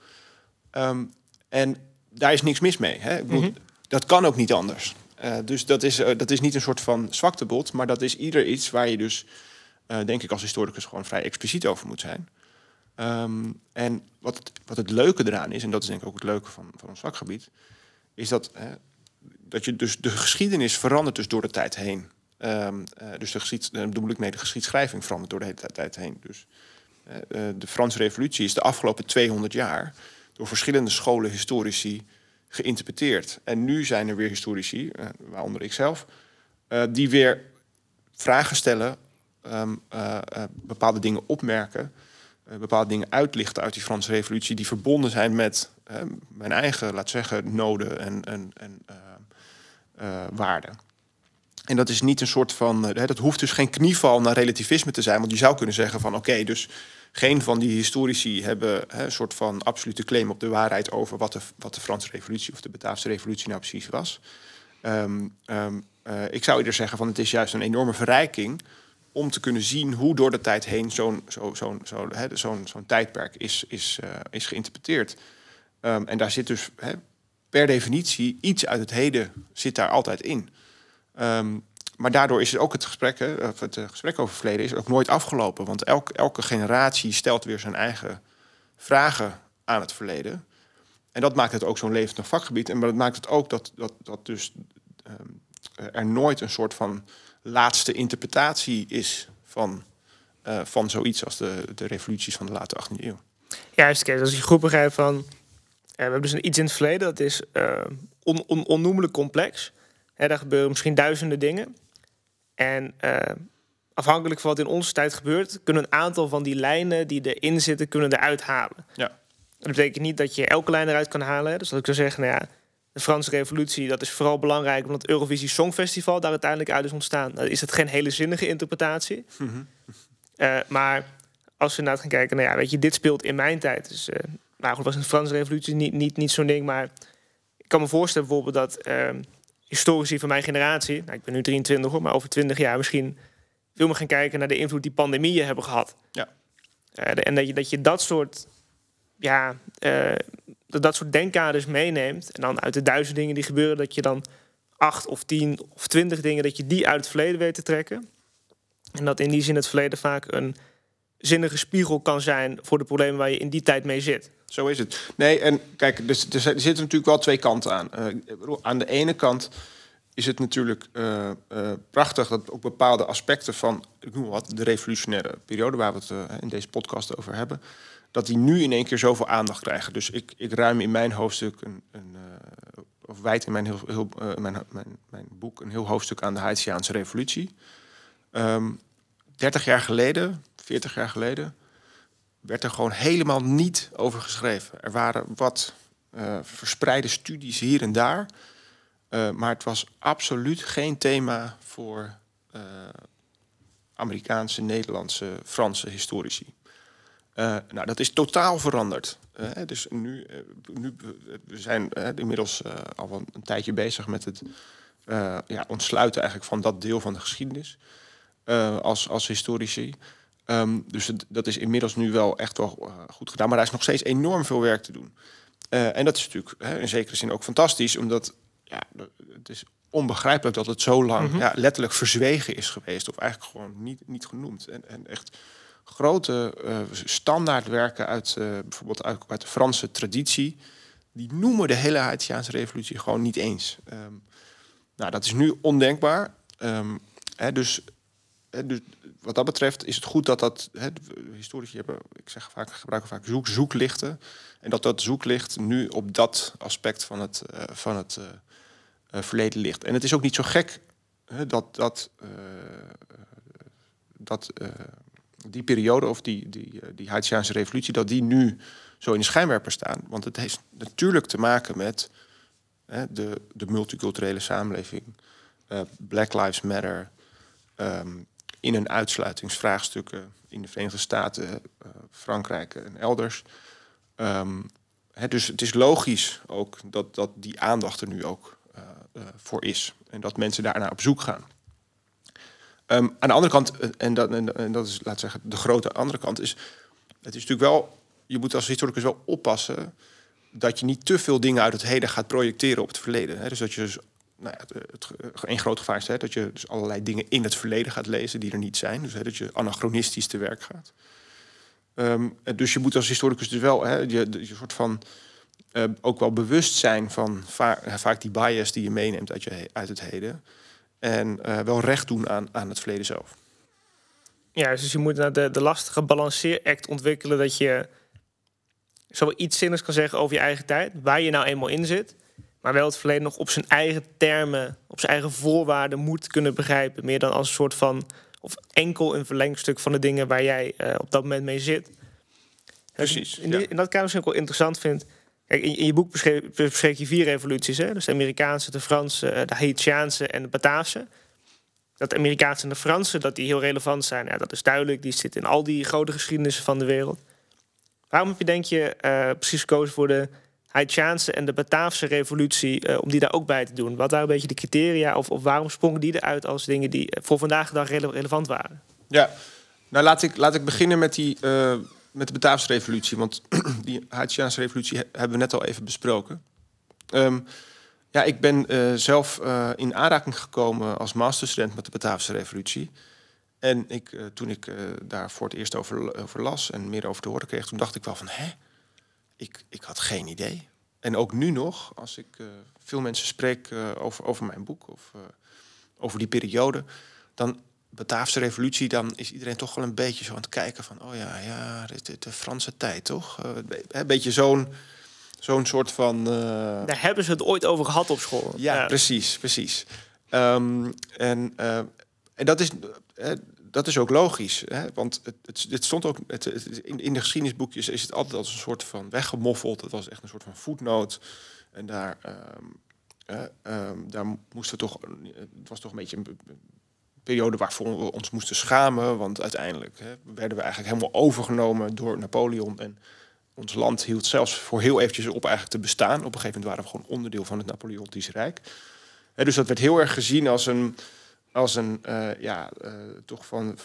en daar is niks mis mee. Hè? Mm -hmm. Dat kan ook niet anders. Uh, dus dat is, uh, dat is niet een soort van zwaktebod, maar dat is ieder iets waar je dus, uh, denk ik, als historicus gewoon vrij expliciet over moet zijn. Um, en wat het, wat het leuke eraan is, en dat is denk ik ook het leuke van, van ons vakgebied, is dat, dat je dus de geschiedenis verandert dus door de tijd heen. Um, dus de geschied, daar bedoel ik mee, de geschiedschrijving verandert door de hele tijd heen. Dus de Franse revolutie is de afgelopen 200 jaar door verschillende scholen historici geïnterpreteerd. En nu zijn er weer historici, uh, waaronder ikzelf, uh, die weer vragen stellen, um, uh, bepaalde dingen opmerken, bepaalde dingen uitlichten uit die Franse revolutie, die verbonden zijn met mijn eigen, laat zeggen, noden en, en, en waarden. En dat is niet een soort van, dat hoeft dus geen knieval naar relativisme te zijn, want je zou kunnen zeggen van oké, dus geen van die historici hebben hè, een soort van absolute claim op de waarheid over wat de, wat de Franse revolutie of de Bataafse revolutie nou precies was. Um, um, uh, ik zou eerder zeggen van het is juist een enorme verrijking om te kunnen zien hoe door de tijd heen zo'n zo, zo, zo, tijdperk is, is, uh, is geïnterpreteerd. Um, en daar zit dus hè, per definitie iets uit het heden zit daar altijd in. Maar daardoor is ook het gesprek, het eh, gesprek over verleden is ook nooit afgelopen. Want elke, elke generatie stelt weer zijn eigen vragen aan het verleden. En dat maakt het ook zo'n levendig vakgebied. En dat maakt het ook dat, dat, dat dus um, er nooit een soort van laatste interpretatie is van, uh, van zoiets als de, de revoluties van de late 18e eeuw. Juist, kijk, als je goed begrijpt van. We hebben dus iets in het verleden dat is uh, on, on, onnoemelijk complex. Hè, daar gebeuren misschien duizenden dingen. En uh, afhankelijk van wat in onze tijd gebeurt, kunnen een aantal van die lijnen die erin zitten, kunnen eruit halen. Ja. Dat betekent niet dat je elke lijn eruit kan halen. Dus dat ik zou zeggen, nou ja, de Franse revolutie, dat is vooral belangrijk omdat het Eurovisie Songfestival daar uiteindelijk uit is ontstaan. Dan is het geen hele zinnige interpretatie. Mm -hmm. uh, maar als we inderdaad gaan kijken, nou ja, weet je, dit speelt in mijn tijd. Dus, uh, nou goed, was een Franse revolutie niet, niet, niet zo'n ding, maar ik kan me voorstellen bijvoorbeeld dat historici van mijn generatie, nou, ik ben nu 23 hoor, maar over 20 jaar misschien veel meer gaan kijken naar de invloed die pandemieën hebben gehad. Ja. Uh, en dat je, dat je dat soort, ja, uh, dat, dat soort denkkaders meeneemt. En dan uit de duizend dingen die gebeuren, dat je dan acht of tien of twintig dingen, dat je die uit het verleden weet te trekken. En dat in die zin het verleden vaak een zinnige spiegel kan zijn voor de problemen waar je in die tijd mee zit. Zo is het. Nee, en kijk, dus, er zitten natuurlijk wel twee kanten aan. Uh, aan de ene kant is het natuurlijk uh, uh, prachtig dat ook bepaalde aspecten van, ik noem wat, de revolutionaire periode waar we het in deze podcast over hebben, dat die nu in één keer zoveel aandacht krijgen. Dus ik, ik ruim in mijn hoofdstuk een, een of wijd in mijn, heel, heel, mijn, mijn, mijn, boek een heel hoofdstuk aan de Haitiaanse revolutie. Ehm, 30 jaar geleden, 40 jaar geleden, werd er gewoon helemaal niet over geschreven. Er waren wat uh, verspreide studies hier en daar. Uh, maar het was absoluut geen thema voor uh, Amerikaanse, Nederlandse, Franse historici. nou, dat is totaal veranderd. dus nu, nu we zijn inmiddels al een, een, tijdje bezig met het ja, ontsluiten eigenlijk van dat deel van de geschiedenis als, als historici. Um, dus het, dat is inmiddels nu wel echt wel uh, goed gedaan. Maar daar is nog steeds enorm veel werk te doen. Uh, en dat is natuurlijk hè, in zekere zin ook fantastisch, omdat ja, het is onbegrijpelijk dat het zo lang mm -hmm. ja, letterlijk verzwegen is geweest. Of eigenlijk gewoon niet, niet genoemd. En, en echt grote uh, standaardwerken uit bijvoorbeeld uit, uit, de Franse traditie. Die noemen de hele Haitiaanse revolutie gewoon niet eens. Um, nou, dat is nu ondenkbaar. Um, hè, dus, dus wat dat betreft is het goed dat dat hè, historici hebben, ik zeg vaak, gebruiken vaak zoek, zoeklichten. En dat dat zoeklicht nu op dat aspect van het, uh, van het uh, uh, verleden ligt. En het is ook niet zo gek dat, dat, dat die periode of die, die, die Haitiaanse revolutie, dat die nu zo in de schijnwerper staan. Want het heeft natuurlijk te maken met de, de multiculturele samenleving Black Lives Matter, um, in hun uitsluitingsvraagstukken in de Verenigde Staten, uh, Frankrijk en elders. Um, dus het is logisch ook dat, dat die aandacht er nu ook uh, voor is en dat mensen daarnaar op zoek gaan. Um, aan de andere kant, en dat, en dat is, laat zeggen, de grote andere kant, is het is natuurlijk wel, je moet als historicus wel oppassen dat je niet te veel dingen uit het heden gaat projecteren op het verleden. Dus dat je dus, nou ja, het, een groot gevaar is hè, dat je dus allerlei dingen in het verleden gaat lezen die er niet zijn. Dus hè, dat je anachronistisch te werk gaat. Um, dus je moet als historicus dus wel hè, je, je soort van ook wel bewust zijn van vaak, die bias die je meeneemt uit, je, uit het heden. En wel recht doen aan, aan het verleden zelf. Ja, dus je moet naar de, de lastige balanceeract ontwikkelen dat je zo iets zinnigs kan zeggen over je eigen tijd, waar je nou eenmaal in zit, maar wel het verleden nog op zijn eigen termen, op zijn eigen voorwaarden moet kunnen begrijpen, meer dan als een soort van of enkel een verlengstuk van de dingen waar jij uh, op dat moment mee zit. Precies. In, die, in dat kader is ook wel interessant vind. Kijk, in, in, je boek beschreef, je vier revoluties, hè? dus de Amerikaanse, de Franse, eh, de Haitiaanse en de Bataafse. Dat de Amerikaanse en de Franse dat die heel relevant zijn, ja, dat is duidelijk. Die zitten in al die grote geschiedenissen van de wereld. Waarom heb je, denk je, uh, precies gekozen voor de Haitiaanse en de Bataafse revolutie, uh, om die daar ook bij te doen? Wat waren een beetje de criteria, of, of waarom sprongen die eruit als dingen die voor vandaag de dag rele relevant waren? Ja, nou laat ik, laat ik beginnen met, die, uh, met de Bataafse revolutie, want die Haitiaanse revolutie hebben we net al even besproken. Um, ja, ik ben zelf in aanraking gekomen als masterstudent met de Bataafse revolutie. En ik, toen ik daar voor het eerst over, over, las en meer over te horen kreeg, toen dacht ik wel van, hè, ik, ik had geen idee. En ook nu nog, als ik uh, veel mensen spreek over, over mijn boek of over die periode, dan Bataafse revolutie, dan is iedereen toch wel een beetje zo aan het kijken van, oh ja, ja, de, de Franse tijd, toch? een beetje zo'n zo'n soort van. Daar hebben ze het ooit over gehad op school. Ja, ja. precies, precies. Um, en, en dat is dat is ook logisch, hè? want het, het, stond ook het, in, in de geschiedenisboekjes is het altijd als een soort van weggemoffeld. Het was echt een soort van voetnoot. En daar, um, uh, daar moesten toch, het was toch een beetje een periode waarvoor we ons moesten schamen, want uiteindelijk hè, werden we eigenlijk helemaal overgenomen door Napoleon en ons land hield zelfs voor heel eventjes op eigenlijk te bestaan. Op een gegeven moment waren we gewoon onderdeel van het Napoleontische Rijk. Hè, dus dat werd heel erg gezien als een als een uh, ja, uh, toch van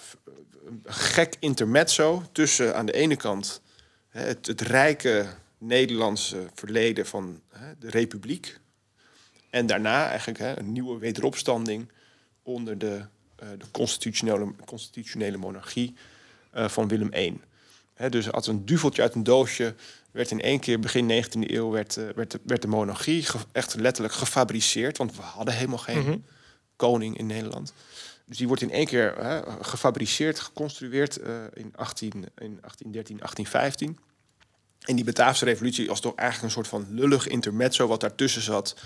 gek intermezzo tussen aan de ene kant het, het, rijke Nederlandse verleden van de republiek en daarna eigenlijk een nieuwe wederopstanding onder de, uh, de constitutionele, constitutionele monarchie van Willem I. Dus als een duveltje uit een doosje werd in één keer begin 19e eeuw werd, werd, werd de monarchie echt letterlijk gefabriceerd, want we hadden helemaal geen -hmm koning in Nederland. Dus die wordt in één keer hè, gefabriceerd, geconstrueerd uh, in, 18, in 1813, 1815. En die Bataafse revolutie was toch eigenlijk een soort van lullig intermezzo wat daartussen zat.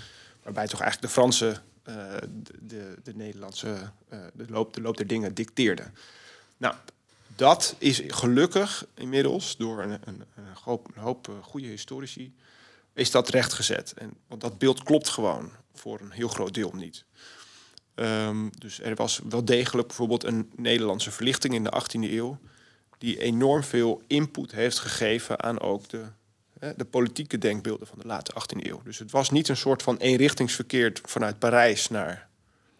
Waarbij toch eigenlijk de Franse uh, de, de, de, Nederlandse uh, de, loop, de loop der dingen dicteerde. Nou, dat is gelukkig inmiddels door een, een, een hoop, een hoop goede historici is dat rechtgezet. En, want dat beeld klopt gewoon voor een heel groot deel niet. Um, dus er was wel degelijk bijvoorbeeld een Nederlandse verlichting in de 18e eeuw, die enorm veel input heeft gegeven aan ook de, de politieke denkbeelden van de late 18e eeuw. Dus het was niet een soort van eenrichtingsverkeer vanuit Parijs naar,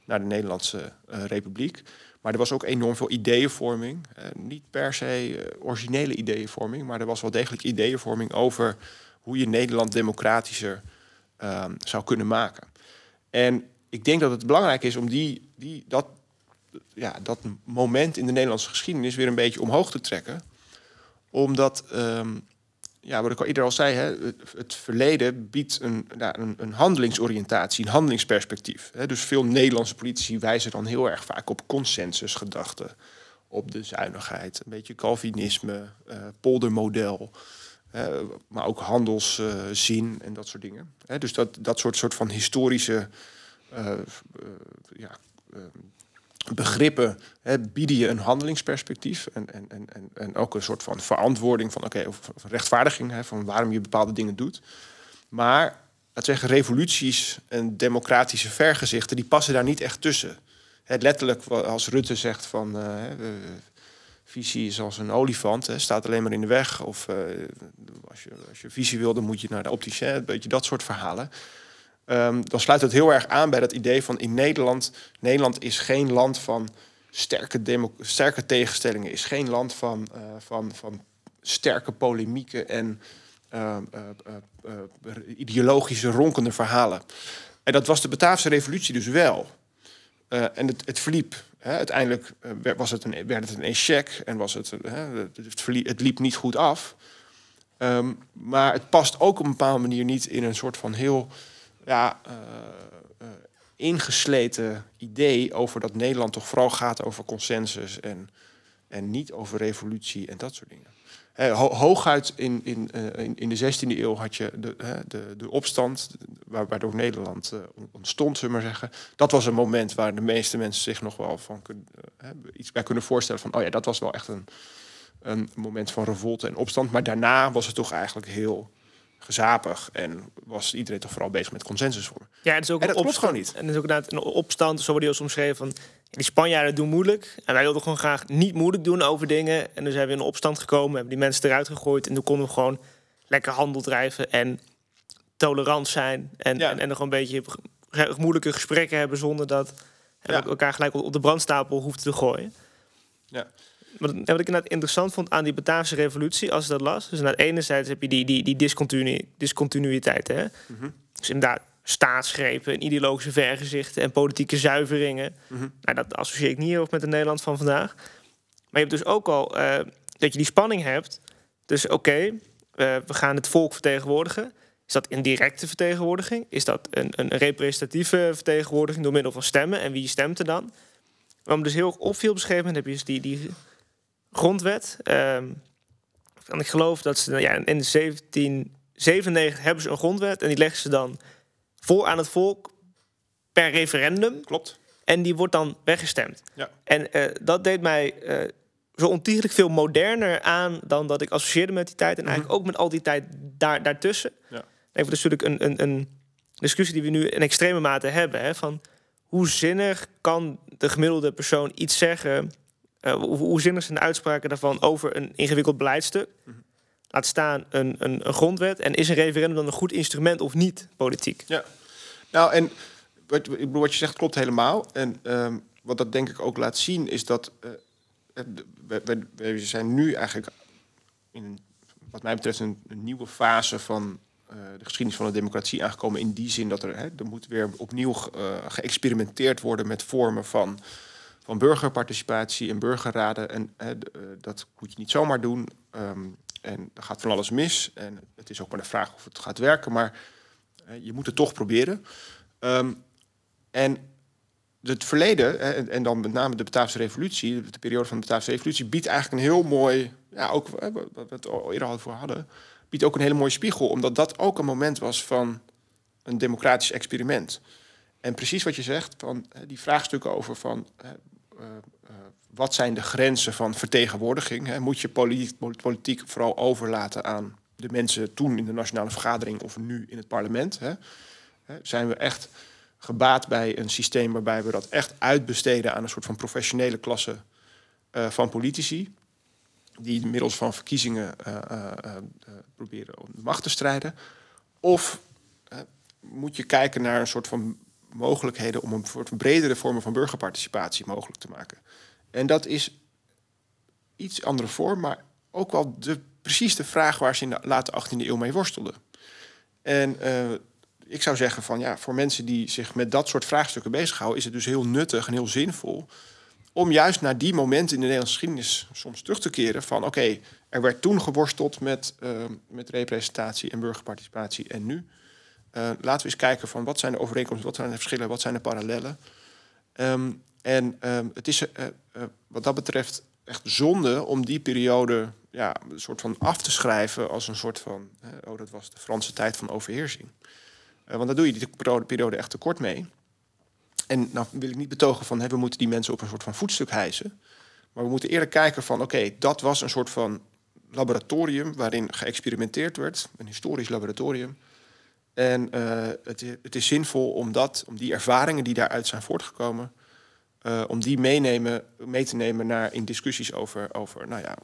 naar de Nederlandse uh, Republiek. Maar er was ook enorm veel ideeënvorming. Uh, niet per se uh, originele ideeënvorming, maar er was wel degelijk ideeënvorming over hoe je Nederland democratischer ehm, zou kunnen maken. En ik denk dat het belangrijk is om die, die, dat, ja, dat moment in de Nederlandse geschiedenis weer een beetje omhoog te trekken. Omdat, um, ja, wat ik al eerder al zei, hè, het, verleden biedt een, een, een, handelingsoriëntatie, een handelingsperspectief. Hè. Dus veel Nederlandse politici wijzen dan heel erg vaak op consensusgedachten, op de zuinigheid, een beetje Calvinisme, uh, poldermodel. Maar ook handelszin uh, en dat soort dingen. dus dat, dat soort, soort van historische ja, uh, begrippen hè, bieden je een handelingsperspectief en, en, en, en ook een soort van verantwoording van oké, of rechtvaardiging hè, van waarom je bepaalde dingen doet. Maar laten zeggen, revoluties en democratische vergezichten, die passen daar niet echt tussen. Het letterlijk, als Rutte zegt van visie is als een olifant, hè, staat alleen maar in de weg. Of als, je, als je visie wil, dan moet je naar de opticien, een beetje dat soort verhalen. Um, dan sluit het heel erg aan bij dat idee van in Nederland, Nederland is geen land van sterke, sterke tegenstellingen, is geen land van, uh, van, van sterke polemieken en uh, ideologische ronkende verhalen. En dat was de Bataafse revolutie dus wel. en het, het verliep. Hè, uiteindelijk was het een, werd het een échec en was het, het, verliep, het liep niet goed af. Um, maar het past ook op een bepaalde manier niet in een soort van heel ja, uh, ingesleten idee over dat Nederland toch vooral gaat over consensus en, en niet over revolutie en dat soort dingen. hooguit in, in, uh, in, in, de 16e eeuw had je de, de, de opstand, waardoor Nederland ontstond, zullen we maar zeggen. Dat was een moment waar de meeste mensen zich nog wel van iets bij kunnen voorstellen van, oh ja, dat was wel echt een, een moment van revolte en opstand. Maar daarna was het toch eigenlijk heel gezapig en was iedereen toch vooral bezig met consensus voor. Ja, het is ook en dat klopt gewoon niet. En het is ook inderdaad een opstand, zo wordt die omschreven van die Spanjaarden doen moeilijk en wij wilden gewoon graag niet moeilijk doen over dingen en dus zijn we in een opstand gekomen, hebben die mensen eruit gegooid en toen konden we gewoon lekker handel drijven en tolerant zijn en, en, en nog een beetje moeilijke gesprekken hebben zonder dat ja. elkaar gelijk op de brandstapel hoeft te gooien. Ja. Wat, wat ik inderdaad interessant vond aan die Bataafse revolutie, als ik dat las. Dus aan de ene zijde heb je die, die, die discontinu discontinuïteit. Hè? Mm -hmm. Dus inderdaad, staatsgrepen en ideologische vergezichten en politieke zuiveringen. Mm -hmm. nou, dat associeer ik niet heel erg met het Nederland van vandaag. Maar je hebt dus ook al uh, dat je die spanning hebt. Dus oké, okay, uh, we gaan het volk vertegenwoordigen. Is dat een directe vertegenwoordiging? Is dat een, een representatieve vertegenwoordiging door middel van stemmen? En wie stemt er dan? Waarom dus heel op veel beschreven heb je dus die, die grondwet. Um, en ik geloof dat ze ja, in 1797 hebben ze een grondwet en die leggen ze dan voor aan het volk per referendum. Klopt. En die wordt dan weggestemd. Ja. En uh, dat deed mij uh, zo ontiegelijk veel moderner aan dan dat ik associeerde met die tijd. En mm -hmm. eigenlijk ook met al die tijd daar, daartussen. Ja. Even natuurlijk een, een, een discussie die we nu in extreme mate hebben. Hè, van hoe zinnig kan de gemiddelde persoon iets zeggen uh, hoe, hoe zinnig zijn de uitspraken daarvan over een ingewikkeld beleidstuk? Mm -hmm. Laat staan een, een, een, grondwet. En is een referendum dan een goed instrument of niet, politiek? Ja, nou en wat, je zegt klopt helemaal. En um, wat dat denk ik ook laat zien is dat uh, we, we, we, zijn nu eigenlijk in een, wat mij betreft een, een nieuwe fase van uh, de geschiedenis van de democratie aangekomen. In die zin dat er, hè, er moet weer opnieuw uh, geëxperimenteerd worden met vormen van van burgerparticipatie en burgerraden. En uh, dat moet je niet zomaar doen. Um, en er gaat van alles mis. En het is ook maar de vraag of het gaat werken. Maar uh, je moet het toch proberen. Um, en het verleden, en, en, dan met name de Bataafse Revolutie, de periode van de Bataafse Revolutie, biedt eigenlijk een heel mooi, ja, ook wat we het al eerder al voor hadden, biedt ook een hele mooie spiegel, omdat dat ook een moment was van een democratisch experiment. En precies wat je zegt, van die vraagstukken over van wat zijn de grenzen van vertegenwoordiging? Hè? Moet je politiek, vooral overlaten aan de mensen toen in de nationale vergadering of nu in het parlement? Hè? Zijn we echt gebaat bij een systeem waarbij we dat echt uitbesteden aan een soort van professionele klasse uh, van politici? Die middels van verkiezingen proberen om de macht te strijden? Of moet je kijken naar een soort van mogelijkheden om een soort bredere vormen van burgerparticipatie mogelijk te maken. En dat is iets andere vorm, maar ook wel de, precies de vraag waar ze in de late 18e eeuw mee worstelden. En uh, ik zou zeggen van ja, voor mensen die zich met dat soort vraagstukken bezighouden, is het dus heel nuttig en heel zinvol om juist naar die momenten in de Nederlandse geschiedenis soms terug te keren van oké, er werd toen geworsteld met, uh, met representatie en burgerparticipatie en nu. Uh, laten we eens kijken van wat zijn de overeenkomsten, wat zijn de verschillen, wat zijn de parallellen. Um, en um, het is uh, uh, wat dat betreft echt zonde om die periode ja, een soort van af te schrijven als een soort van, oh dat was de Franse tijd van overheersing. want daar doe je die periode, echt tekort mee. En nou wil ik niet betogen van hey, we moeten die mensen op een soort van voetstuk hijsen. Maar we moeten eerder kijken van oké, dat was een soort van laboratorium waarin geëxperimenteerd werd, een historisch laboratorium. En het, het, is zinvol om, dat, om die ervaringen die daaruit zijn voortgekomen, om die meenemen, mee te nemen naar, in discussies over, over nou ja,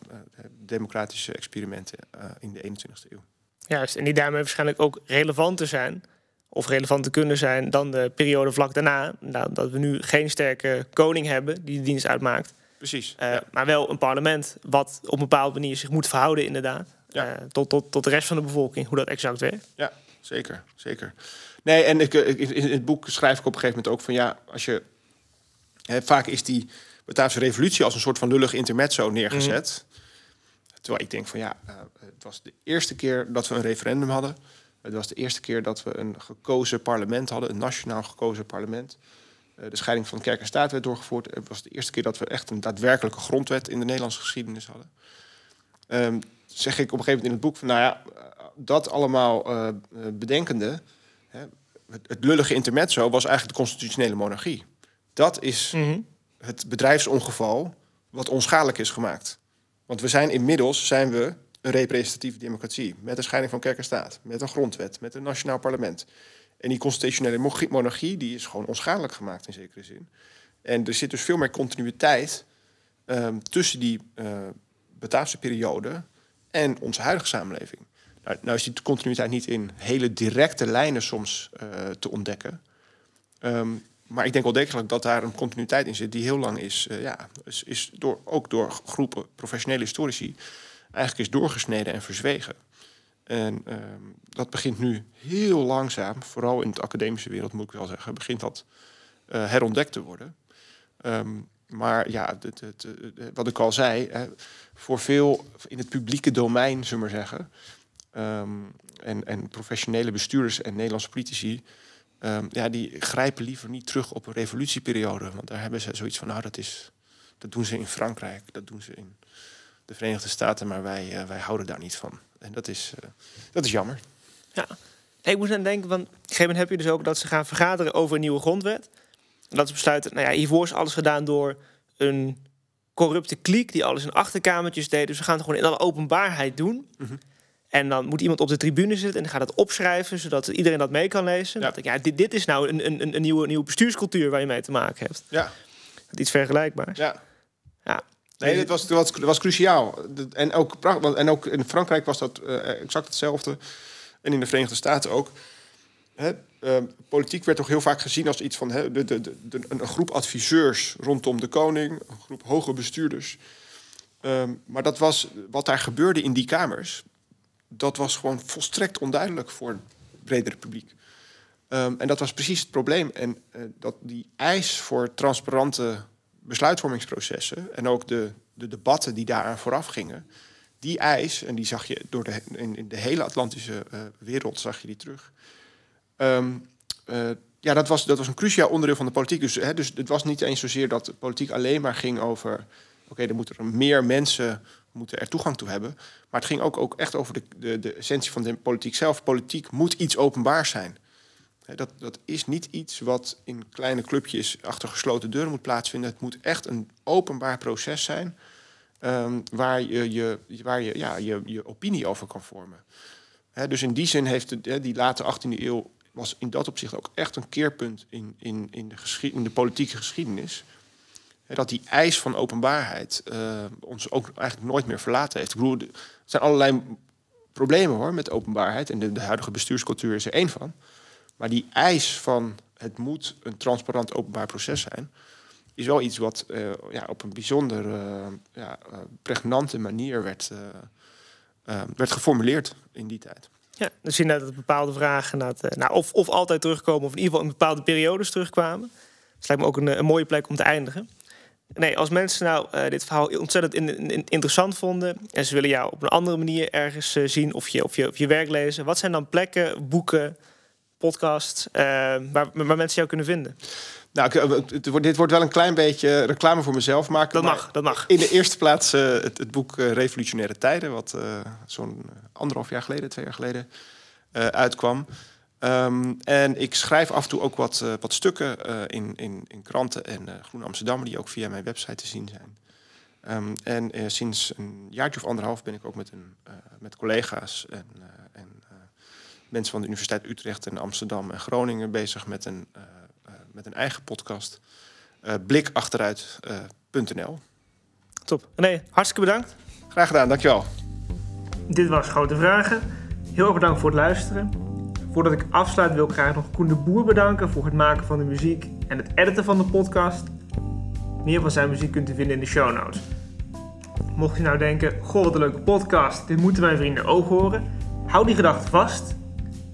democratische experimenten in de 21ste eeuw. Juist, en die daarmee waarschijnlijk ook relevanter zijn of relevant te kunnen zijn dan de periode vlak daarna. Nou, dat we nu geen sterke koning hebben die de dienst uitmaakt. Precies. Uh, Maar wel een parlement wat op een bepaalde manier zich moet verhouden, inderdaad. Ja. Tot, tot, tot de rest van de bevolking, hoe dat exact werkt. Ja, zeker. zeker. Nee, en ik, in het boek schrijf ik op een gegeven moment ook van ja, als je. Hè, vaak is die Bataafse revolutie als een soort van lullig intermezzo neergezet. Mm. Terwijl ik denk van ja, uh, het was de eerste keer dat we een referendum hadden. Het was de eerste keer dat we een gekozen parlement hadden, een nationaal gekozen parlement. Eh, de scheiding van kerk en staat werd doorgevoerd. Het was de eerste keer dat we echt een daadwerkelijke grondwet in de Nederlandse geschiedenis hadden. Um, zeg ik op een gegeven moment in het boek van, nou ja, dat allemaal uh, bedenkende, hè, het, lullige intermezzo was eigenlijk de constitutionele monarchie. Dat is mhm. het bedrijfsongeval wat onschadelijk is gemaakt. Want we zijn inmiddels zijn we een representatieve democratie. Met een scheiding van kerk en staat. Met een grondwet. Met een nationaal parlement. En die constitutionele monarchie die is gewoon onschadelijk gemaakt in zekere zin. En er zit dus veel meer continuïteit um, tussen die uh, Bataafse periode en onze huidige samenleving. Nou, nou, is die continuïteit niet in hele directe lijnen soms uh, te ontdekken. Um, maar ik denk wel degelijk dat daar een continuïteit in zit die heel lang is, uh, ja, is, is door, ook door groepen professionele historici eigenlijk is doorgesneden en verzwegen. En ehm, dat begint nu heel langzaam, vooral in de academische wereld moet ik wel zeggen, begint dat uh, herontdekt te worden. Um, maar ja, wat ik al zei, hè, voor veel in het publieke domein, zullen we maar zeggen, um, en, en professionele bestuurders en Nederlandse politici, ja, die grijpen liever niet terug op een revolutieperiode. Want daar hebben ze zoiets van, nou, dat, is, dat doen ze in Frankrijk, dat doen ze in de Verenigde Staten, maar wij, uh, wij houden daar niet van. En dat is, uh, dat is jammer. Ja, ik moest aan denken, want op een gegeven moment heb je dus ook dat ze gaan vergaderen over een nieuwe grondwet. En dat ze besluiten, nou ja, hiervoor is alles gedaan door een corrupte kliek die alles in achterkamertjes deed. Dus we gaan het gewoon in alle openbaarheid doen. Mm -hmm. En dan moet iemand op de tribune zitten en gaat het opschrijven, zodat iedereen dat mee kan lezen. Ja. Dat ik, ja, dit, dit is nou een, een, een, nieuwe, nieuwe bestuurscultuur waar je mee te maken hebt. Ja. Iets vergelijkbaars. Ja. ja. Nee, dit was, was, was cruciaal. En ook, en ook in Frankrijk was dat uh, exact hetzelfde. En in de Verenigde Staten ook. Hè, uh, politiek werd toch heel vaak gezien als iets van hè, de, de, de, een groep adviseurs rondom de koning, een groep hoge bestuurders. Um, maar dat was wat daar gebeurde in die kamers. Dat was gewoon volstrekt onduidelijk voor het bredere publiek. Um, en dat was precies het probleem. En uh, dat die eis voor transparante besluitvormingsprocessen en ook de, de debatten die daaraan vooraf gingen, die eis, en die zag je door de, in, de hele Atlantische uh, wereld, zag je die terug. Um, uh, ja, dat was, dat was een cruciaal onderdeel van de politiek. Dus, hè, dus het was niet eens zozeer dat de politiek alleen maar ging over... oké, er moeten er meer mensen moeten er toegang toe hebben. Maar het ging ook, ook echt over de, de, de essentie van de politiek zelf. Politiek moet iets openbaar zijn. Dat, dat is niet iets wat in kleine clubjes achter gesloten deuren moet plaatsvinden. Het moet echt een openbaar proces zijn um, waar, je, je, waar je, ja, je je opinie over kan vormen. dus in die zin heeft de, die late 18e eeuw was in dat opzicht ook echt een keerpunt in, in, in, de, in de politieke geschiedenis. Dat die eis van openbaarheid uh, ons ook eigenlijk nooit meer verlaten heeft. Ik bedoel, er zijn allerlei problemen hoor met openbaarheid. En de, huidige bestuurscultuur is er één van. Maar die eis van het moet een transparant openbaar proces zijn, is wel iets wat uh, ja, op een bijzonder uh, ja, pregnante manier werd, werd geformuleerd in die tijd. Ja, dus je dat bepaalde vragen nou, of, of altijd terugkomen, of in ieder geval in bepaalde periodes terugkwamen. Dat lijkt me ook een mooie plek om te eindigen. Nee, als mensen nou dit verhaal ontzettend in, in, interessant vonden en ze willen jou op een andere manier ergens zien of je, of, je, of je werk lezen, wat zijn dan plekken, boeken, podcast, uh, waar, waar mensen jou kunnen vinden? Nou, dit wordt wel een klein beetje reclame voor mezelf maken. Dat mag, dat mag. In de eerste plaats het, het, boek Revolutionaire Tijden, wat zo'n anderhalf jaar geleden, twee jaar geleden uitkwam. Um, en ik schrijf af en toe ook wat, wat stukken in, in, in kranten en Groen Amsterdam, die ook via mijn website te zien zijn. Um, en sinds een jaartje of anderhalf ben ik ook met, een, met collega's en, en mensen van de Universiteit Utrecht en Amsterdam en Groningen bezig met een, met een eigen podcast. blikachteruit.nl. Top. Nee, hartstikke bedankt. Graag gedaan, dankjewel. Dit was Grote Vragen. Heel erg bedankt voor het luisteren. Voordat ik afsluit wil ik graag nog Koen de Boer bedanken voor het maken van de muziek en het editen van de podcast. Meer van zijn muziek kunt u vinden in de show notes. Mocht je nou denken, goh wat een leuke podcast, dit moeten mijn vrienden ook horen. Hou die gedachte vast.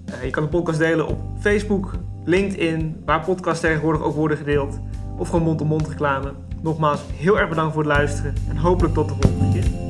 Uh, je kan de podcast delen op Facebook, LinkedIn, waar podcasts tegenwoordig ook worden gedeeld. Of gewoon mond-op-mond reclame. Nogmaals, heel erg bedankt voor het luisteren en hopelijk tot de volgende keer.